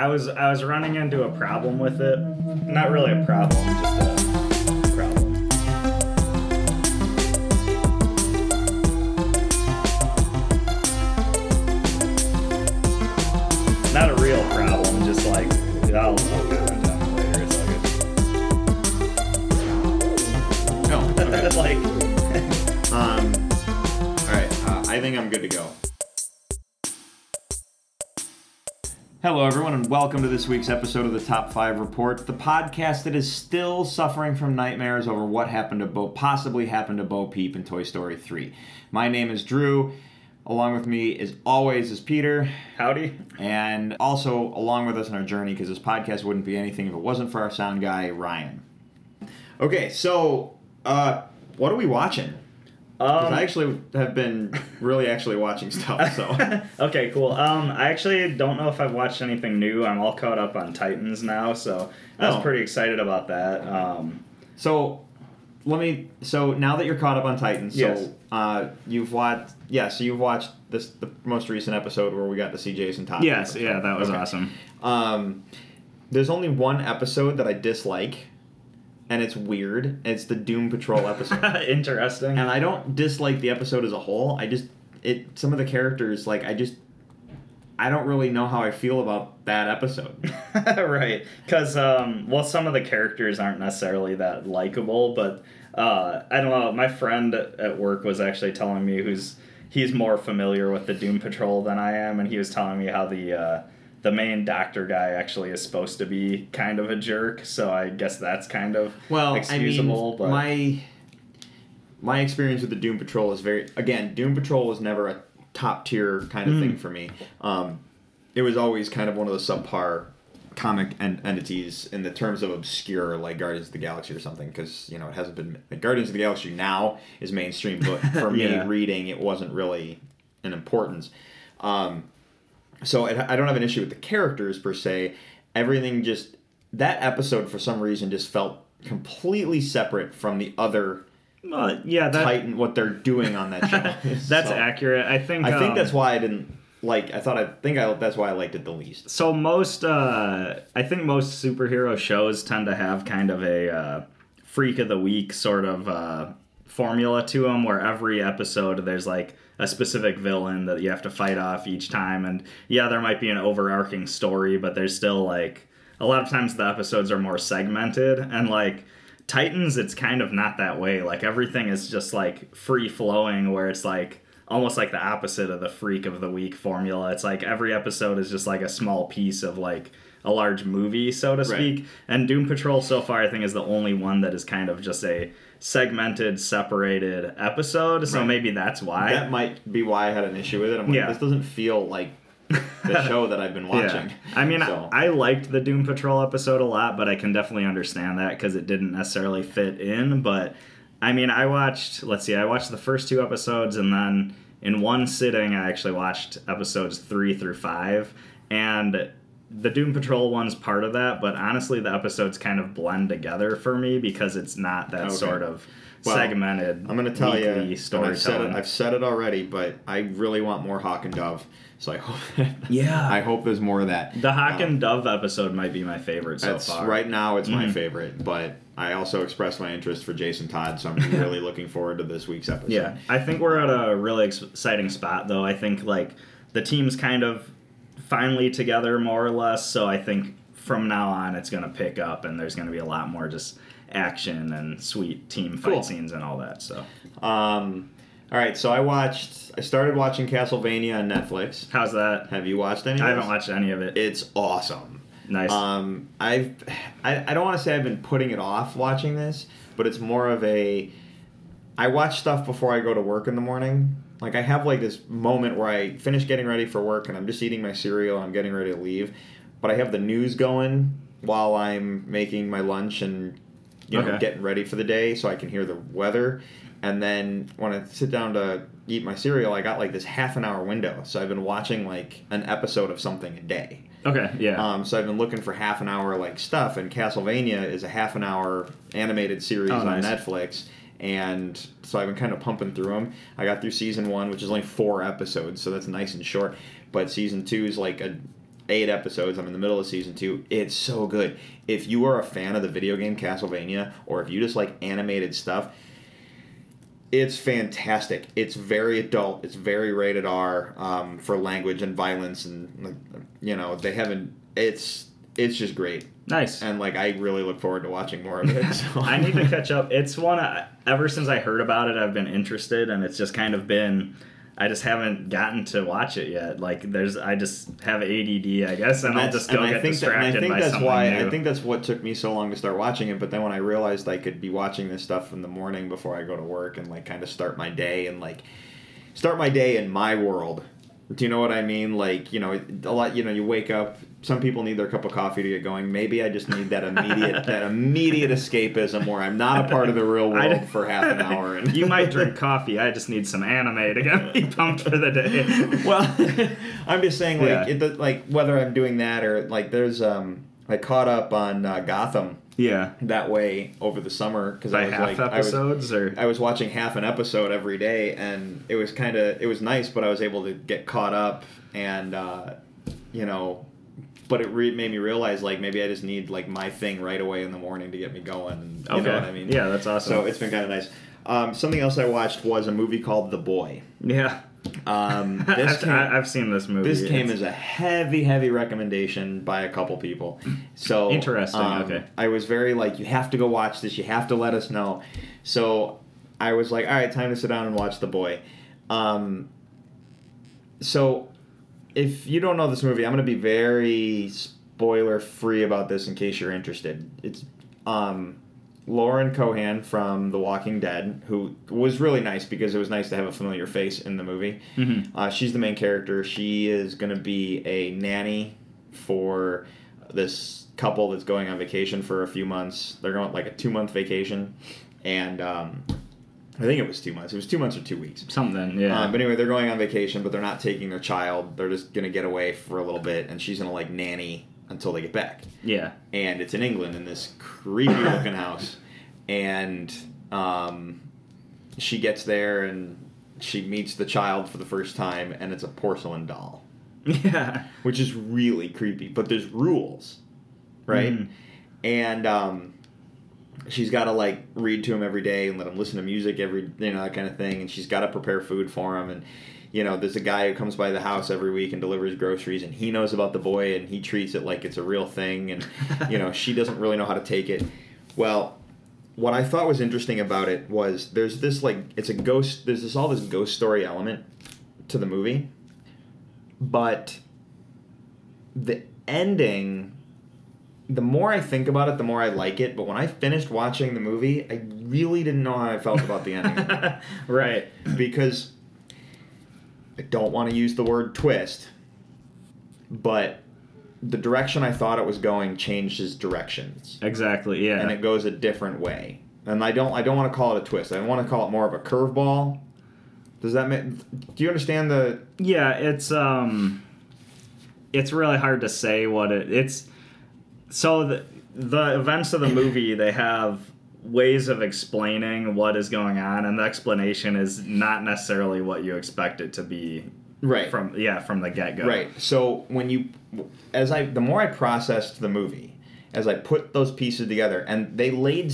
I was I was running into a problem with it. Not really a problem, just a problem. Not a real problem, just like I'll, I'll it later. It's all No. Okay. good. like um. All right. Uh, I think I'm good to go. Hello, everyone, and welcome to this week's episode of the Top Five Report, the podcast that is still suffering from nightmares over what happened to Bo, possibly happened to Bo Peep in Toy Story 3. My name is Drew. Along with me, as always, is Peter. howdy. And also along with us on our journey, because this podcast wouldn't be anything if it wasn't for our sound guy, Ryan. Okay, so uh, what are we watching? Um, I actually have been really actually watching stuff. So okay, cool. Um, I actually don't know if I've watched anything new. I'm all caught up on Titans now, so I was Oh. pretty excited about that. Um, so let me. So now that you're caught up on Titans, Yes. so uh, you've watched. Yeah, so you've watched this the most recent episode where we got to see Jason Todd. yes, yeah, that was Okay. awesome. Um, there's only one episode that I dislike, and it's weird. It's the Doom Patrol episode. Interesting. and I don't dislike the episode as a whole. I just it some of the characters like I just I don't really know how I feel about that episode. right, because um, well, some of the characters aren't necessarily that likable, but uh, I don't know. My friend at work was actually telling me who's he's more familiar with the Doom Patrol than I am, and he was telling me how the uh, the main doctor guy actually is supposed to be kind of a jerk. So I guess that's kind of Well, excusable. I but mean, my my experience with the Doom Patrol is very again. Doom Patrol was never a top tier kind of Mm. thing for me. Um, it was always kind of one of the subpar comic en- entities in the terms of obscure, like Guardians of the Galaxy or something, because you know it hasn't been. Guardians of the Galaxy now is mainstream, but for me reading, it wasn't really an importance. Um, so it, I don't have an issue with the characters per se. Everything just that episode for some reason just felt completely separate from the other well, yeah, that, Titan what they're doing on that show. that's So, accurate. I think. I think um, that's why I didn't like. I thought I think I that's why I liked it the least. So most, uh, I think most superhero shows tend to have kind of a uh, freak of the week sort of uh, formula to them, where every episode there's like a specific villain that you have to fight off each time, and yeah, there might be an overarching story, but there's still like a lot of times the episodes are more segmented, and like Titans, it's kind of not that way. Like everything is just like free flowing, where it's like almost like the opposite of the freak of the week formula. It's like every episode is just like a small piece of like a large movie, so to speak. And Doom Patrol so far, I think, is the only one that is kind of just a segmented, separated episode. So Right. maybe that's why. That might be why I had an issue with it. I'm like, Yeah. this doesn't feel like the show that I've been watching. Yeah. I mean, So- I, I liked the Doom Patrol episode a lot, but I can definitely understand that because it didn't necessarily fit in. But I mean, I watched, let's see, I watched the first two episodes and then in one sitting, I actually watched episodes three through five. And the Doom Patrol one's part of that, but honestly, the episodes kind of blend together for me because it's not that Okay. sort of Well, segmented. I'm gonna tell you, I've said, it, I've said it already, but I really want more Hawk and Dove. So I hope, Yeah. I hope there's more of that. the Hawk Um, and Dove episode might be my favorite so far. right now. It's my Mhm. favorite, but I also expressed my interest for Jason Todd, so I'm really looking forward to this week's episode. Yeah, I think we're at a really ex- exciting spot, though. I think like the team's kind of finally together, more or less. So I think from now on, it's going to pick up, and there's going to be a lot more just action and sweet team fight Cool. scenes and all that. So Um, all right, so I watched. I started watching Castlevania on Netflix. how's that? Have you watched any? of I haven't watched any of it. It's awesome. nice. Um, I've. I, I don't want to say I've been putting it off watching this, but it's more of a. I watch stuff before I go to work in the morning. Like I have like this moment where I finish getting ready for work and I'm just eating my cereal and I'm getting ready to leave, but I have the news going while I'm making my lunch and you know Okay. getting ready for the day so I can hear the weather. And then when I sit down to eat my cereal, I got like this half an hour window. So I've been watching like an episode of something a day. okay, yeah. Um, so I've been looking for half an hour like stuff, and Castlevania is a half an hour animated series Oh, on. Netflix, and so I've been kind of pumping through them. I got through season one, which is only four episodes, so that's nice and short. But season two is like a, eight episodes. I'm in the middle of season two. It's so good. If you are a fan of the video game Castlevania, or if you just like animated stuff, it's fantastic. It's very adult. It's very rated R um, for language and violence, and you know they haven't. It's it's just great, Nice. and like I really look forward to watching more of it. So. I need to catch up. It's one I, ever since I heard about it, I've been interested, and it's just kind of been. I just haven't gotten to watch it yet. Like there's, I just have ADD, I guess, and, I'll just go and get I think that, and I think by that's something why new. I think that's what took me so long to start watching it. But then when I realized I could be watching this stuff in the morning before I go to work and like kind of start my day and like start my day in my world. Do you know what I mean? Like you know, a lot. You know, you wake up. Some people need their cup of coffee to get going. Maybe I just need that immediate that immediate escapism where I'm not a part of the real world for half an hour. And you might drink coffee. I just need some anime to get me pumped for the day. well, I'm just saying, like, Yeah. it, like whether I'm doing that or like, there's um, I caught up on uh, Gotham yeah, that way over the summer because I was half like, I was, episodes or I was watching half an episode every day, and it was kind of it was nice, but I was able to get caught up, and uh, you know, but it re- made me realize like maybe I just need like my thing right away in the morning to get me going. And, you okay. know what I mean? Yeah, that's awesome. So it's been kind of nice. Um, something else I watched was a movie called The Boy. yeah, Um, this I've, came, I've seen this movie. this came It's- as a heavy, heavy recommendation by a couple people. So Interesting, um, okay. I was very like, you have to go watch this. You have to let us know. So I was like, all right, time to sit down and watch The Boy. Um, so if you don't know this movie, I'm going to be very spoiler free about this in case you're interested. It's um, Lauren Cohan from The Walking Dead, who was really nice because it was nice to have a familiar face in the movie. Mhm. Uh, she's the main character. She is going to be a nanny for this couple that's going on vacation for a few months. They're going like a two month vacation, and um, I think it was two months. It was two months or two weeks. something. Yeah. Um, but anyway, they're going on vacation, but they're not taking their child. They're just gonna get away for a little bit, and she's gonna like nanny until they get back. yeah. And it's in England in this creepy looking house, and um, she gets there and she meets the child for the first time, and it's a porcelain doll, Yeah. which is really creepy. But there's rules, right? Mhm. And um, she's got to like read to him every day and let him listen to music every you know that kind of thing and she's got to prepare food for him and you know there's a guy who comes by the house every week and delivers groceries and he knows about the boy and he treats it like it's a real thing and you know she doesn't really know how to take it. Well what i thought was interesting about it was there's this like it's a ghost there's this all this ghost story element to the movie but the ending the more I think about it, the more I like it. But when I finished watching the movie, I really didn't know how I felt about the ending right. because I don't want to use the word twist, but the direction I thought it was going changes directions, Exactly. Yeah. and it goes a different way. And I don't, I don't want to call it a twist. I want to call it more of a curveball. Does that make? Do you understand the? Yeah, it's um it's really hard to say what it it's so the the events of the movie they have ways of explaining what is going on and the explanation is not necessarily what you expect it to be Right. from yeah from the get-go Right. So when you, as I, the more I processed the movie, as I put those pieces together, and they laid.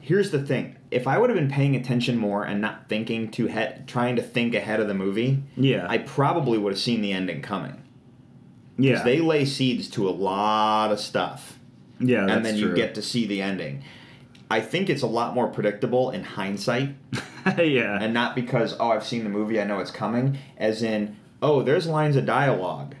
Here's the thing: if I would have been paying attention more and not thinking to he- trying to think ahead of the movie, yeah I probably would have seen the ending coming. Yeah. They lay seeds to a lot of stuff, yeah that's and then you true. get to see the ending. I think it's a lot more predictable in hindsight. Yeah. And not because oh I've seen the movie I know it's coming. As in oh there's lines of dialogue.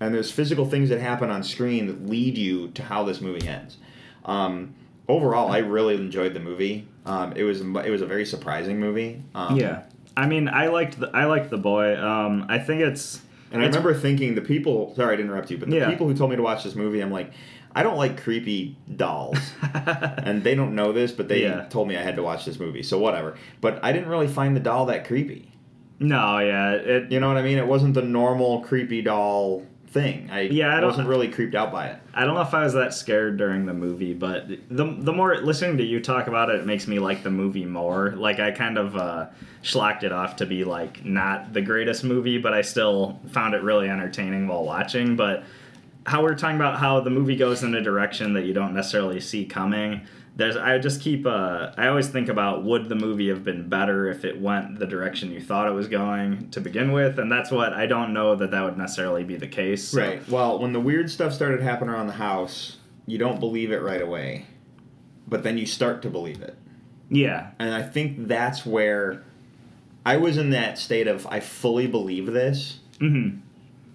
And there's physical things that happen on screen that lead you to how this movie ends. Um, overall I really enjoyed the movie. Um, it was it was a very surprising movie. Um, yeah. I mean I liked the I liked the boy. Um I think it's and I remember thinking the people sorry to interrupt you but the Yeah. people who told me to watch this movie I'm like I don't like creepy dolls and they don't know this but they Yeah. told me I had to watch this movie so whatever but I didn't really find the doll that creepy no yeah it You know what I mean? It wasn't the normal creepy doll thing. I Yeah, I wasn't really creeped out by it. I don't know if I was that scared during the movie, but the the more listening to you talk about it, it makes me like the movie more. Like I kind of uh, schlocked it off to be like not the greatest movie, but I still found it really entertaining while watching. But how we're talking about how the movie goes in a direction that you don't necessarily see coming. There's, I just keep, uh, I always think about would the movie have been better if it went the direction you thought it was going to begin with, and that's what I don't know that that would necessarily be the case. so- Right. Well, when the weird stuff started happening around the house, you don't believe it right away, but then you start to believe it. Yeah. And I think that's where I was in that state of I fully believe this, hmm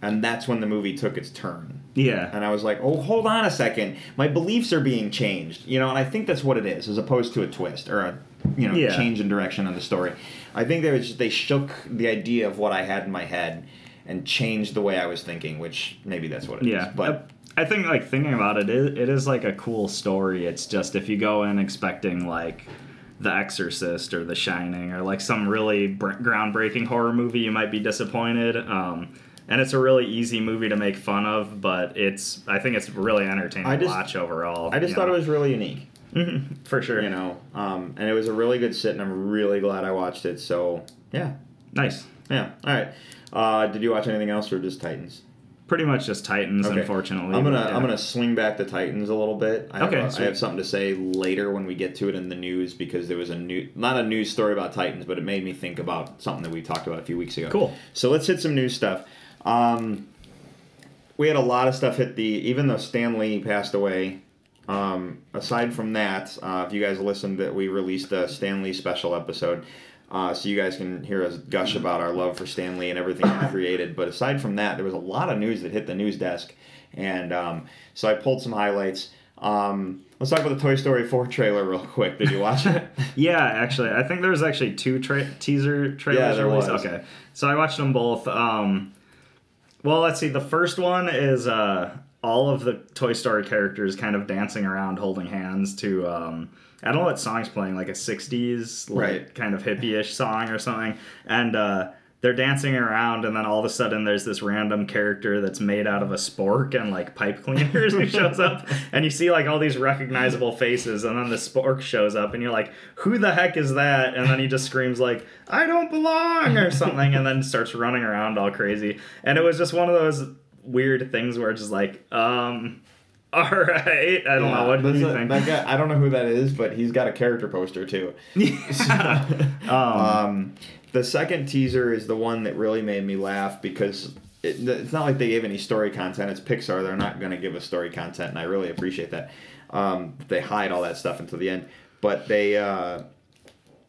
and that's when the movie took its turn. Yeah. And I was like, "Oh, hold on a second. My beliefs are being changed." You know, and I think that's what it is as opposed to a twist or a, you know, Yeah. change in direction on the story. I think there was they shook the idea of what I had in my head and changed the way I was thinking, which maybe that's what it is. Yeah, But I, I think like thinking about it, it, it is like a cool story. It's just if you go in expecting like The Exorcist or The Shining or like some really br- groundbreaking horror movie, you might be disappointed. Um, and it's a really easy movie to make fun of, but it's I think it's really entertaining I to just- watch overall. I just thought know. it was really unique. Mhm, for sure. you know um, and it was a really good sit and i'm really glad i watched it so yeah nice. yeah all right uh, did you watch anything else or just titans Pretty much just Titans, Okay. unfortunately. i'm gonna yeah. i'm gonna swing back to titans a little bit I have, Okay, a- I have something to say later when we get to it in the news because there was a new not a news story about titans but it made me think about something that we talked about a few weeks ago Cool. so let's hit some news stuff um, we had a lot of stuff hit the even though stan lee passed away um, aside from that, uh, if you guys listened, that we released a Stan Lee special episode, uh, so you guys can hear us gush about our love for Stan Lee and everything he created. But aside from that, there was a lot of news that hit the news desk, and um, so I pulled some highlights. Um, let's talk about the Toy Story 4 trailer real quick. Did you watch it? Yeah, actually, I think there was actually two tra- teaser trailers Yeah, there released. was. Okay, so I watched them both. Um, well, let's see. The first one is uh, all of the Toy Story characters kind of dancing around, holding hands to. Um, I don't know what song's playing, like a '60s, like Right. kind of hippie-ish song or something, and. Uh, they're dancing around, and then all of a sudden, there's this random character that's made out of a spork and like pipe cleaners who shows up, and you see like all these recognizable faces, and then the spork shows up, and you're like, "Who the heck is that?" And then he just screams like, "I don't belong" or something, and then starts running around all crazy. And it was just one of those weird things where it's just like, um, all right, I don't know what do you a- think. That guy, I don't know who that is, but he's got a character poster too. um, Um, the second teaser is the one that really made me laugh because it, it's not like they gave any story content. It's Pixar; they're not going to give us story content, and I really appreciate that. Um, they hide all that stuff until the end, but they uh,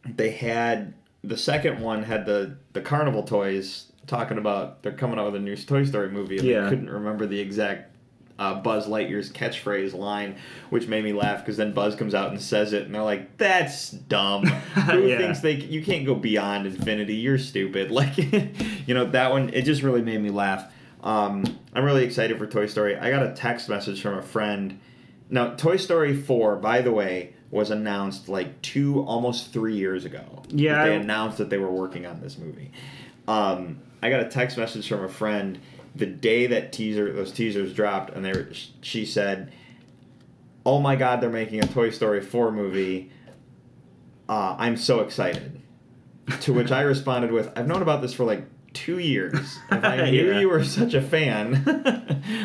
they had the second one had the the carnival toys talking about they're coming out with a new Toy Story movie, and Yeah. they couldn't remember the exact uh, Buzz Lightyear's catchphrase line, which made me laugh because then Buzz comes out and says it, and they're like, "That's dumb. Who Yeah. thinks they you can't go beyond infinity? You're stupid." Like, you know that one. It just really made me laugh. Um, I'm really excited for Toy Story. I got a text message from a friend. Now, Toy Story 4, by the way, was announced like two, almost three years ago. Yeah, They announced that they were working on this movie. Um, I got a text message from a friend the day that teaser those teasers dropped, and they were, she said, "Oh my God, they're making a Toy Story 4 movie. Uh, I'm so excited." to which I responded with, "I've known about this for like two years. If I knew Yeah. you were such a fan,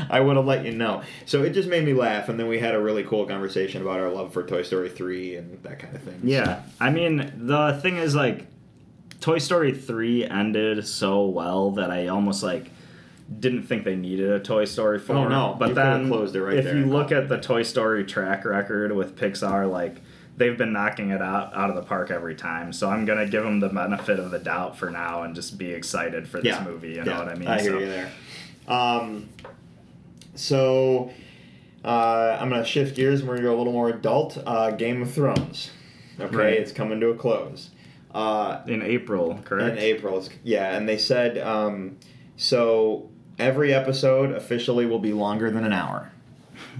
I would have let you know." So it just made me laugh, and then we had a really cool conversation about our love for Toy Story 3 and that kind of thing. Yeah, I mean the thing is like, Toy Story three ended so well that I almost like didn't think they needed a Toy Story four. Oh, no, but you then closed it right if there you look at the Toy Story track record with Pixar, like they've been knocking it out out of the park every time. So I'm gonna give them the benefit of the doubt for now and just be excited for this yeah. movie. You Yeah, know what I mean? I hear So- you there. Um, so uh, I'm gonna shift gears. and We're gonna go a little more adult. Uh, Game of Thrones. Okay, Right. it's coming to a close. Uh, In April, correct? in April, it's, yeah, and they said um, so. Every episode officially will be longer than an hour.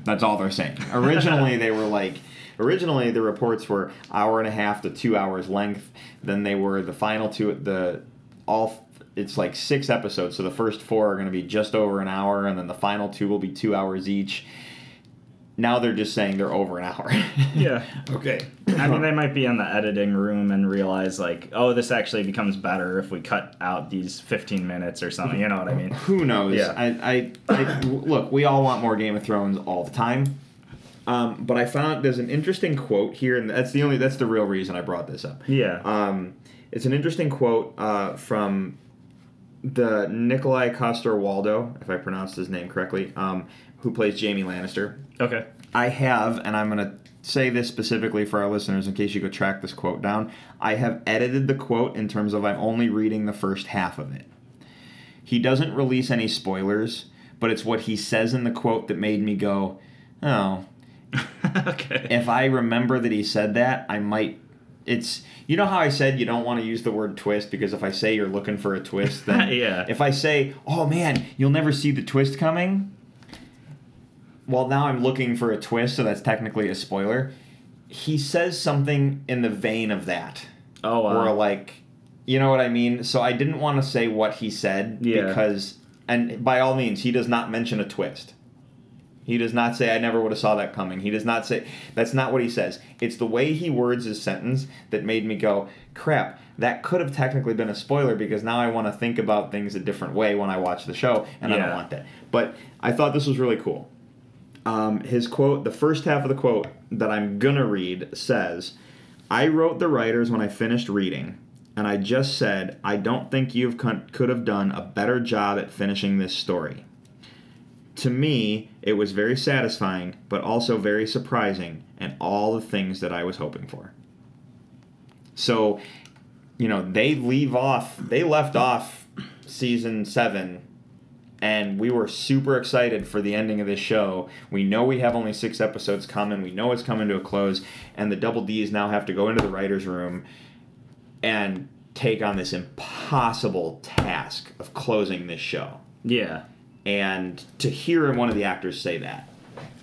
That's all they're saying. Originally, they were like, originally the reports were hour and a half to two hours length. Then they were the final two. The all it's like six episodes. So the first four are going to be just over an hour, and then the final two will be two hours each. Now they're just saying they're over an hour. Yeah. okay. I mean, they might be in the editing room and realize, like, oh, this actually becomes better if we cut out these 15 minutes or something. You know what I mean? Who knows? Yeah. I, I, I look. We all want more Game of Thrones all the time. Um, but I found there's an interesting quote here, and that's the only that's the real reason I brought this up. Yeah. Um, it's an interesting quote uh, from the Nikolaj Coster-Waldau, if I pronounced his name correctly, um, who plays Jaime Lannister. Okay. I have, and I'm going to say this specifically for our listeners in case you could track this quote down. I have edited the quote in terms of I'm only reading the first half of it. He doesn't release any spoilers, but it's what he says in the quote that made me go, oh, okay. if I remember that he said that, I might. It's you know how I said you don't want to use the word twist because if I say you're looking for a twist, then Yeah. If I say, oh man, you'll never see the twist coming. Well, now I'm looking for a twist, so that's technically a spoiler. He says something in the vein of that, Oh, wow. or like, you know what I mean. So I didn't want to say what he said Yeah. because, and by all means, he does not mention a twist. He does not say, I never would have saw that coming. He does not say, that's not what he says. It's the way he words his sentence that made me go, crap, that could have technically been a spoiler because now I want to think about things a different way when I watch the show, and I don't want that. But I thought this was really cool. Um, his quote, the first half of the quote that I'm gonna read says, I wrote the writers when I finished reading, and I just said, I don't think you could have done a better job at finishing this story. To me, it was very satisfying, but also very surprising, and all the things that I was hoping for. So, you know, they leave off, they left off season seven, and we were super excited for the ending of this show. We know we have only six episodes coming, we know it's coming to a close, and the Double D's now have to go into the writer's room and take on this impossible task of closing this show. Yeah. and to hear one of the actors say that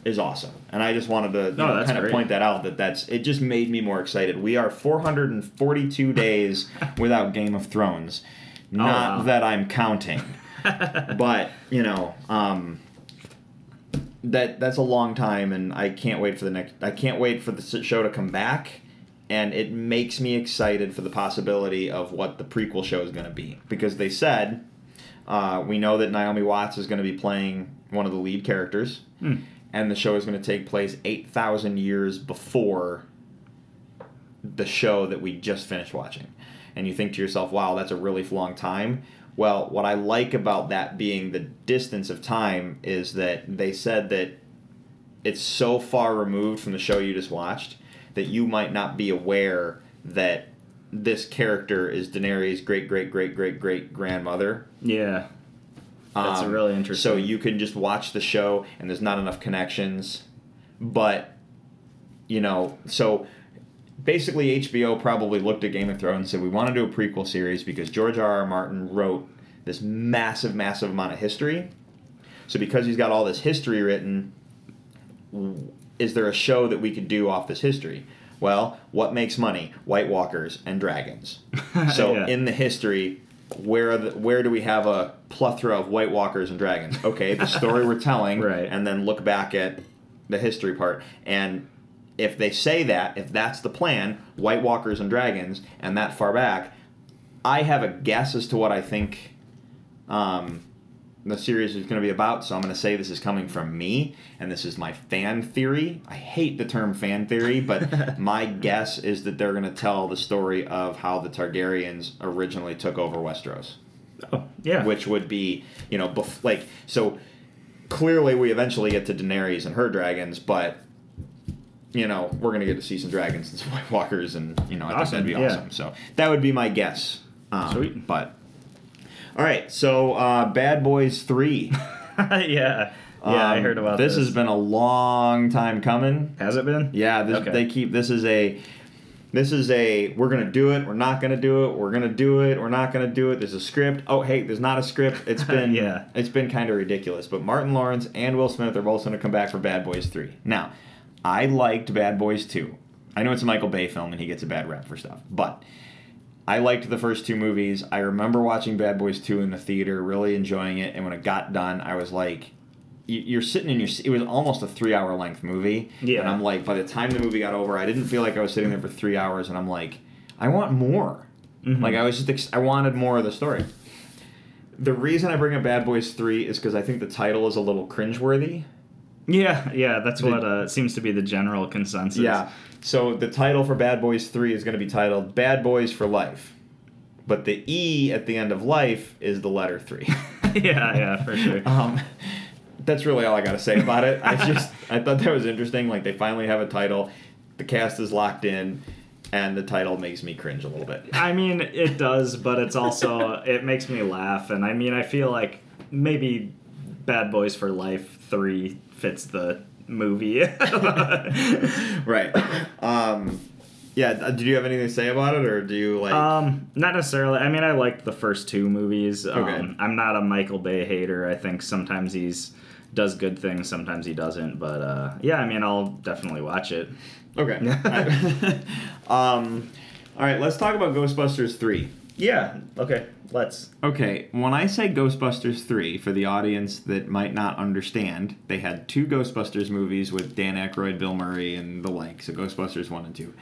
is awesome. And i just wanted to No, know, kind of point that out that that's it just made me more excited. We are 442 days without game of thrones. Oh, Not Oh, wow. that i'm counting but you know um that that's a long time and i can't wait for the next i can't wait for the show to come back and it makes me excited for the possibility of what the prequel show is going to be because they said uh, we know that Naomi Watts is going to be playing one of the lead characters, Hmm. and the show is going to take place 8,000 years before the show that we just finished watching. And you think to yourself, wow, that's a really long time. Well, what I like about that being the distance of time is that they said that it's so far removed from the show you just watched that you might not be aware that this character is Daenerys' great great great great great grandmother. Yeah. That's Um, really interesting. So you can just watch the show, and there's not enough connections. But you know, so basically, HBO probably looked at Game of Thrones and said, "We want to do a prequel series because George R. R. Martin wrote this massive, massive amount of history. So because he's got all this history written, is there a show that we could do off this history?" Well, what makes money? White Walkers and dragons. So Yeah. in the history, where are the, where do we have a plethora of White Walkers and dragons? Okay, the story we're telling, Right. and then look back at the history part. And if they say that, if that's the plan, White Walkers and dragons, and that far back, I have a guess as to what I think um, the series is going to be about. So I'm going to say this is coming from me, and this is my fan theory. I hate the term fan theory, but my guess is that they're going to tell the story of how the Targaryens originally took over Westeros oh, yeah. which would be you know bef- like so clearly we eventually get to Daenerys and her dragons, but you know we're gonna get to see some dragons and some White Walkers, and you know I Awesome, think that'd be yeah. awesome. So that would be my guess. Um, Sweet. but all right, so uh, Bad Boys Three. yeah. Yeah, I Um, heard about this. this. has been a long time coming. Has it been? Yeah, this, Okay. they keep this is a this is a we're gonna do it, we're not gonna do it, we're gonna do it, we're not gonna do it. There's a script. Oh hey, there's not a script. It's been Yeah. it's been kind of ridiculous. But Martin Lawrence and Will Smith are both gonna come back for Bad Boys Three. Now, I liked Bad Boys Two. I know it's a Michael Bay film and he gets a bad rap for stuff, but I liked the first two movies. I remember watching Bad Boys 2 in the theater, really enjoying it, and when it got done, I was like, you- you're sitting in your. It was almost a three hour length movie. Yeah. And I'm like, by the time the movie got over, I didn't feel like I was sitting there for three hours, and I'm like, I want more. Mhm. Like I was just, ex- I wanted more of the story. The reason I bring up Bad Boys Three is because I think the title is a little cringeworthy. Yeah, yeah, that's The- what uh, seems to be the general consensus. Yeah. So the title for Bad Boys 3 is going to be titled Bad Boys for Life. But the E at the end of life is the letter 3. yeah, yeah, for sure. um, that's really all I got to say about it. I just I thought that was interesting like they finally have a title. The cast is locked in and the title makes me cringe a little bit. I mean, it does, but it's also it makes me laugh, and I mean, I feel like maybe Bad Boys for Life three fits the movie. right. Um yeah, uh, did you have anything to say about it or do you like um, not necessarily. I mean, I liked the first two movies. Um, Okay. I'm not a Michael Bay hater. I think sometimes he's does good things, sometimes he doesn't. But uh, yeah, I mean, I'll definitely watch it. Okay. um all right, let's talk about Ghostbusters 3. Yeah. Okay. Let's. Okay, when I say Ghostbusters 3, for the audience that might not understand, they had two Ghostbusters movies with Dan Aykroyd, Bill Murray, and the like, so Ghostbusters 1 and 2.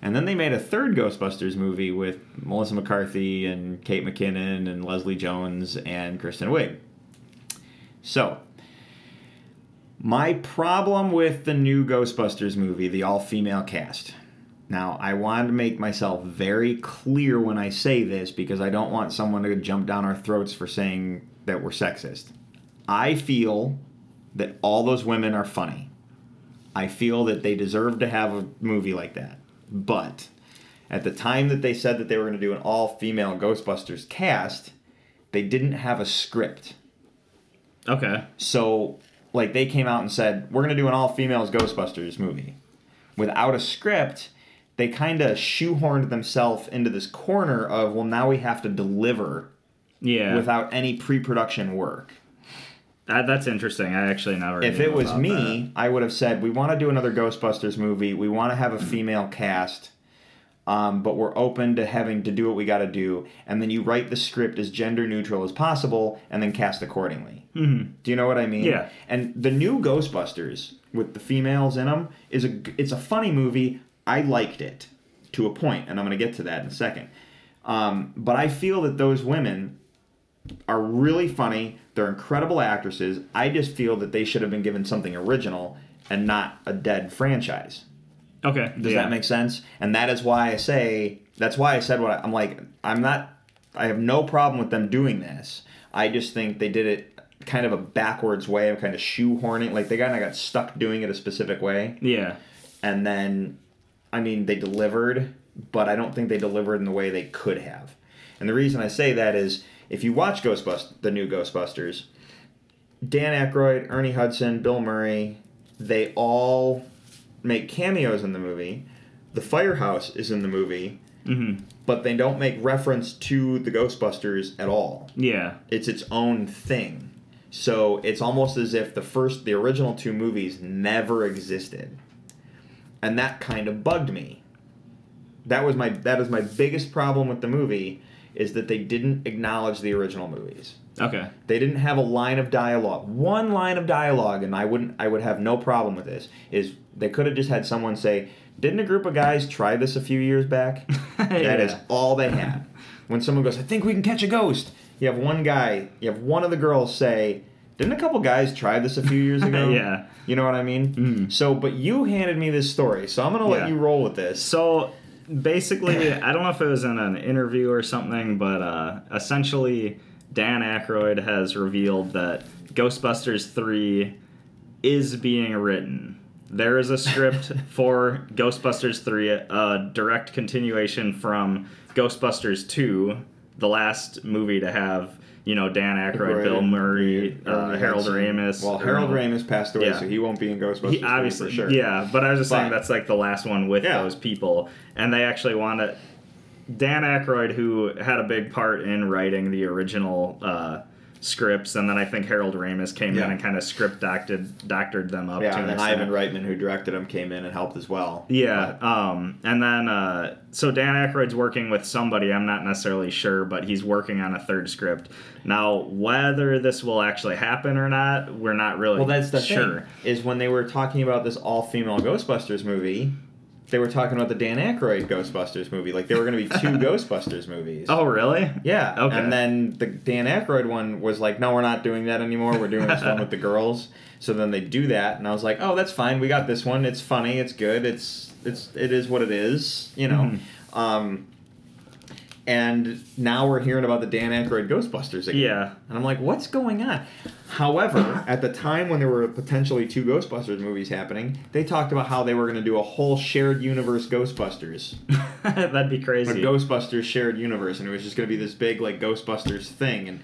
And then they made a third Ghostbusters movie with Melissa McCarthy and Kate McKinnon and Leslie Jones and Kristen Wiig. So, my problem with the new Ghostbusters movie, the all female cast. Now, I want to make myself very clear when I say this because I don't want someone to jump down our throats for saying that we're sexist. I feel that all those women are funny. I feel that they deserve to have a movie like that. But at the time that they said that they were going to do an all female Ghostbusters cast, they didn't have a script. Okay. So, like, they came out and said, we're going to do an all females Ghostbusters movie. Without a script, they kind of shoehorned themselves into this corner of, well, now we have to deliver Yeah. without any pre production work. That, that's interesting. I actually never. If it was me, I would have said, we want to do another Ghostbusters movie. We want to have a female cast, um, but we're open to having to do what we got to do. And then you write the script as gender neutral as possible and then cast accordingly. that. Mhm. Do you know what I mean? Yeah. And the new Ghostbusters with the females in them is a it's a funny movie. I liked it to a point, and I'm going to get to that in a second. Um, but I feel that those women are really funny. They're incredible actresses. I just feel that they should have been given something original and not a dead franchise. Okay. Does yeah. that make sense? And that is why I say that's why I said what I, I'm like. I'm not. I have no problem with them doing this. I just think they did it kind of a backwards way of kind of shoehorning. Like they kind of got stuck doing it a specific way, Yeah. and then, I mean, they delivered, but I don't think they delivered in the way they could have. And the reason I say that is if you watch Ghostbusters, the new Ghostbusters, Dan Aykroyd, Ernie Hudson, Bill Murray, they all make cameos in the movie. The firehouse is in the movie, hmm but they don't make reference to the Ghostbusters at all. Yeah. It's its own thing. So it's almost as if the first, the original two movies never existed, and that kind of bugged me. That was my that is my biggest problem with the movie is that they didn't acknowledge the original movies. Okay. They didn't have a line of dialogue, one line of dialogue, and I wouldn't, I would have no problem with this. Is they could have just had someone say, "Didn't a group of guys try this a few years back?" That is all they had. When someone goes, "I think we can catch a ghost," you have one guy, you have one of the girls say, "Didn't a couple guys try this a few years ago?" Yeah. You know what I mean? Mhm. So, but you handed me this story, so I'm gonna let Yeah. you roll with this. So basically, I don't know if it was in an interview or something, but uh, essentially, Dan Aykroyd has revealed that Ghostbusters 3 is being written. There is a script for Ghostbusters 3, a direct continuation from Ghostbusters 2, the last movie to have, you know, Dan Aykroyd, Bill Murray, uh, Harold. Ramis. Well, Harold. Ramis passed away, Yeah. so he won't be in Ghostbusters. He obviously, for sure. yeah, but I was just saying that's like the last one with Yeah. those people, and they actually want to. Dan Aykroyd, who had a big part in writing the original uh, scripts, and then I think Harold Ramis came Yeah. in and kind of script doctored doctored them up. Yeah, to and an then. Ivan Reitman, who directed them, came in and helped as well. Yeah, um, and then uh, so Dan Aykroyd's working with somebody. I'm not necessarily sure, but he's working on a third script now. Whether this will actually happen or not, we're not really Well, that's the sure. thing. Is when they were talking about this all-female Ghostbusters movie, they were talking about the Dan Aykroyd Ghostbusters movie. Like there were going to be two Ghostbusters movies. Oh, really? Yeah. Okay. And then the Dan Aykroyd one was like, no, we're not doing that anymore. We're doing this one with the girls. So then they do that, and I was like, oh, that's fine. We got this one. It's funny. It's good. It's it's it is what it is. You know. Mhm. Um, and now we're hearing about the Dan Aykroyd Ghostbusters again. Yeah. And I'm like, what's going on? However, at the time when there were potentially two Ghostbusters movies happening, they talked about how they were going to do a whole shared universe Ghostbusters. That'd be A crazy. Ghostbusters shared universe, and it was just going to be this big, like, Ghostbusters thing. And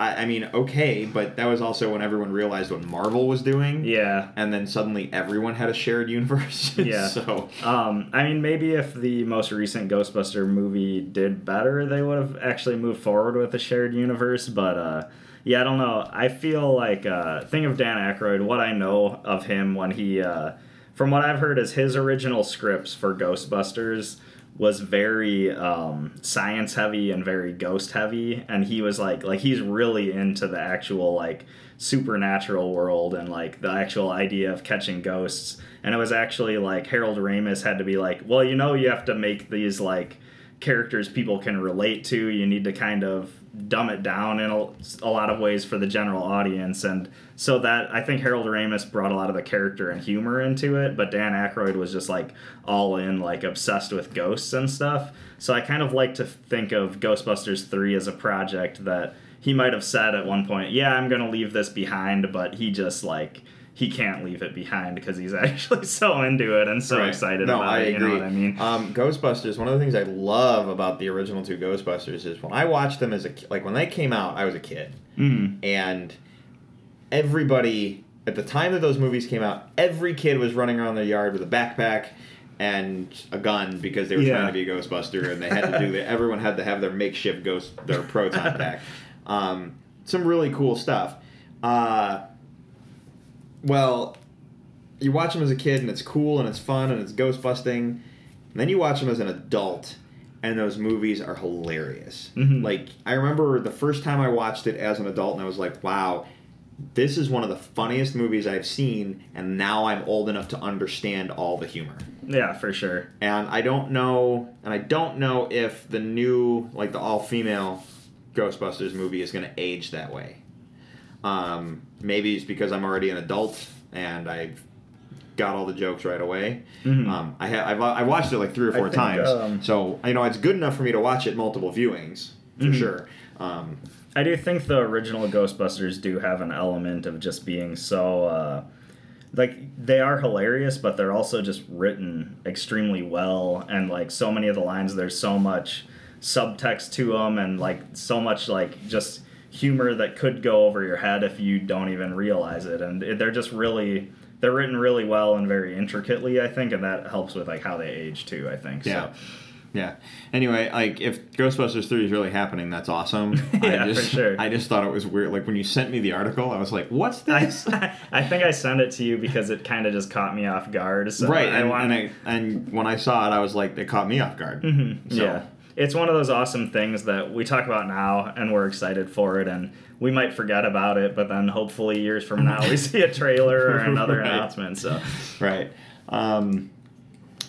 I, I mean, okay, but that was also when everyone realized what Marvel was doing. yeah. And then suddenly everyone had a shared universe. Yeah. so, Um, I mean, maybe if the most recent Ghostbuster movie did better, they would have actually moved forward with a shared universe. But uh, yeah, I don't know. I feel like uh, thing of Dan Aykroyd. What I know of him when he, uh, from what I've heard, is his original scripts for Ghostbusters was very um, science heavy and very ghost heavy, and he was like, like he's really into the actual like supernatural world and like the actual idea of catching ghosts. And it was actually like Harold Ramis had to be like, well, you know, you have to make these like characters people can relate to. You need to kind of dumb it down in a, a lot of ways for the general audience. And so that I think Harold Ramis brought a lot of the character and humor into it, but Dan Aykroyd was just like all in, like obsessed with ghosts and stuff. So I kind of like to think of Ghostbusters 3 as a project that he might have said at one point, yeah, I'm going to leave this behind, but he just like he can't leave it behind because he's actually so into it and so Right. excited no, about I it. agree. You know what I mean? Um, Ghostbusters. One of the things I love about the original two Ghostbusters is when I watched them as a like when they came out, I was a kid, Mm. and everybody at the time that those movies came out, every kid was running around their yard with a backpack and a gun because they were Yeah. trying to be a Ghostbuster, and they had to do that. Everyone had to have their makeshift ghost, their proton pack. Um, some really cool stuff. Uh, well, you watch them as a kid and it's cool and it's fun and it's ghost busting. And then you watch them as an adult and those movies are hilarious. Mhm. Like I remember the first time I watched it as an adult and I was like, wow, this is one of the funniest movies I've seen and now I'm old enough to understand all the humor. Yeah, for sure. And I don't know and I don't know if the new like the all-female Ghostbusters movie is going to age that way. Um, maybe it's because I'm already an adult and I've got all the jokes right away. Mhm. Um, I have I've, I watched it like three or I four think, times, um, so you know it's good enough for me to watch it multiple viewings for Mhm. sure. Um, I do think the original Ghostbusters do have an element of just being so uh, like they are hilarious, but they're also just written extremely well, and like so many of the lines, there's so much subtext to them, and like so much like just humor that could go over your head if you don't even realize it, and it, they're just really they're written really well and very intricately, I think, and that helps with like how they age too. I think. Yeah. So. yeah. Anyway, like if Ghostbusters three is really happening, that's awesome. Yeah, I just, for sure. I just thought it was weird. Like when you sent me the article, I was like, "What's I, this?" I think I sent it to you because it kind of just caught me off guard. So right, I and, and, I, and when I saw it, I was like, it caught me off guard. Mhm, So- Yeah. It's one of those awesome things that we talk about now and we're excited for it and we might forget about it, but then hopefully years from now we see a trailer or another Right. announcement. So Right. Um,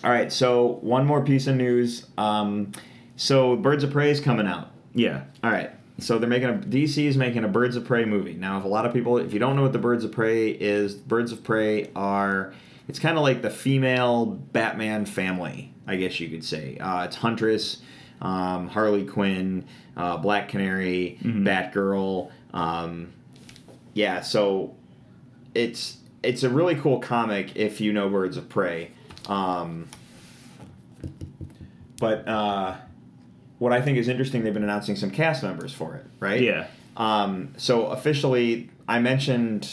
all right. So one more piece of news. Um, so Birds of Prey is coming out. yeah. All right. So they're making a DC is making a Birds of Prey movie. Now, if a lot of people, if you don't know what the Birds of Prey is, Birds of Prey are it's kind of like the female Batman family, I guess you could say. Uh, it's Huntress, um, Harley Quinn, uh, Black Canary, Mhm. Batgirl. Um, yeah. So it's it's a really cool comic if you know Birds of Prey. Um, but uh, what I think is interesting, they've been announcing some cast members for it, right? Yeah. Um, so officially, I mentioned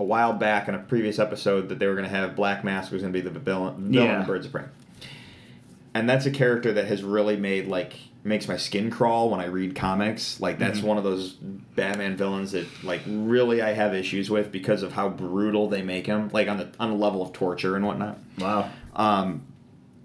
a while back in a previous episode that they were going to have Black Mask was going to be the villain, villain Yeah. Birds of Prey, and that's a character that has really made like makes my skin crawl when I read comics. Like that's one of those Batman villains that like really I have issues with because of how brutal they make him, like on the on the level of torture and whatnot. Wow. Um,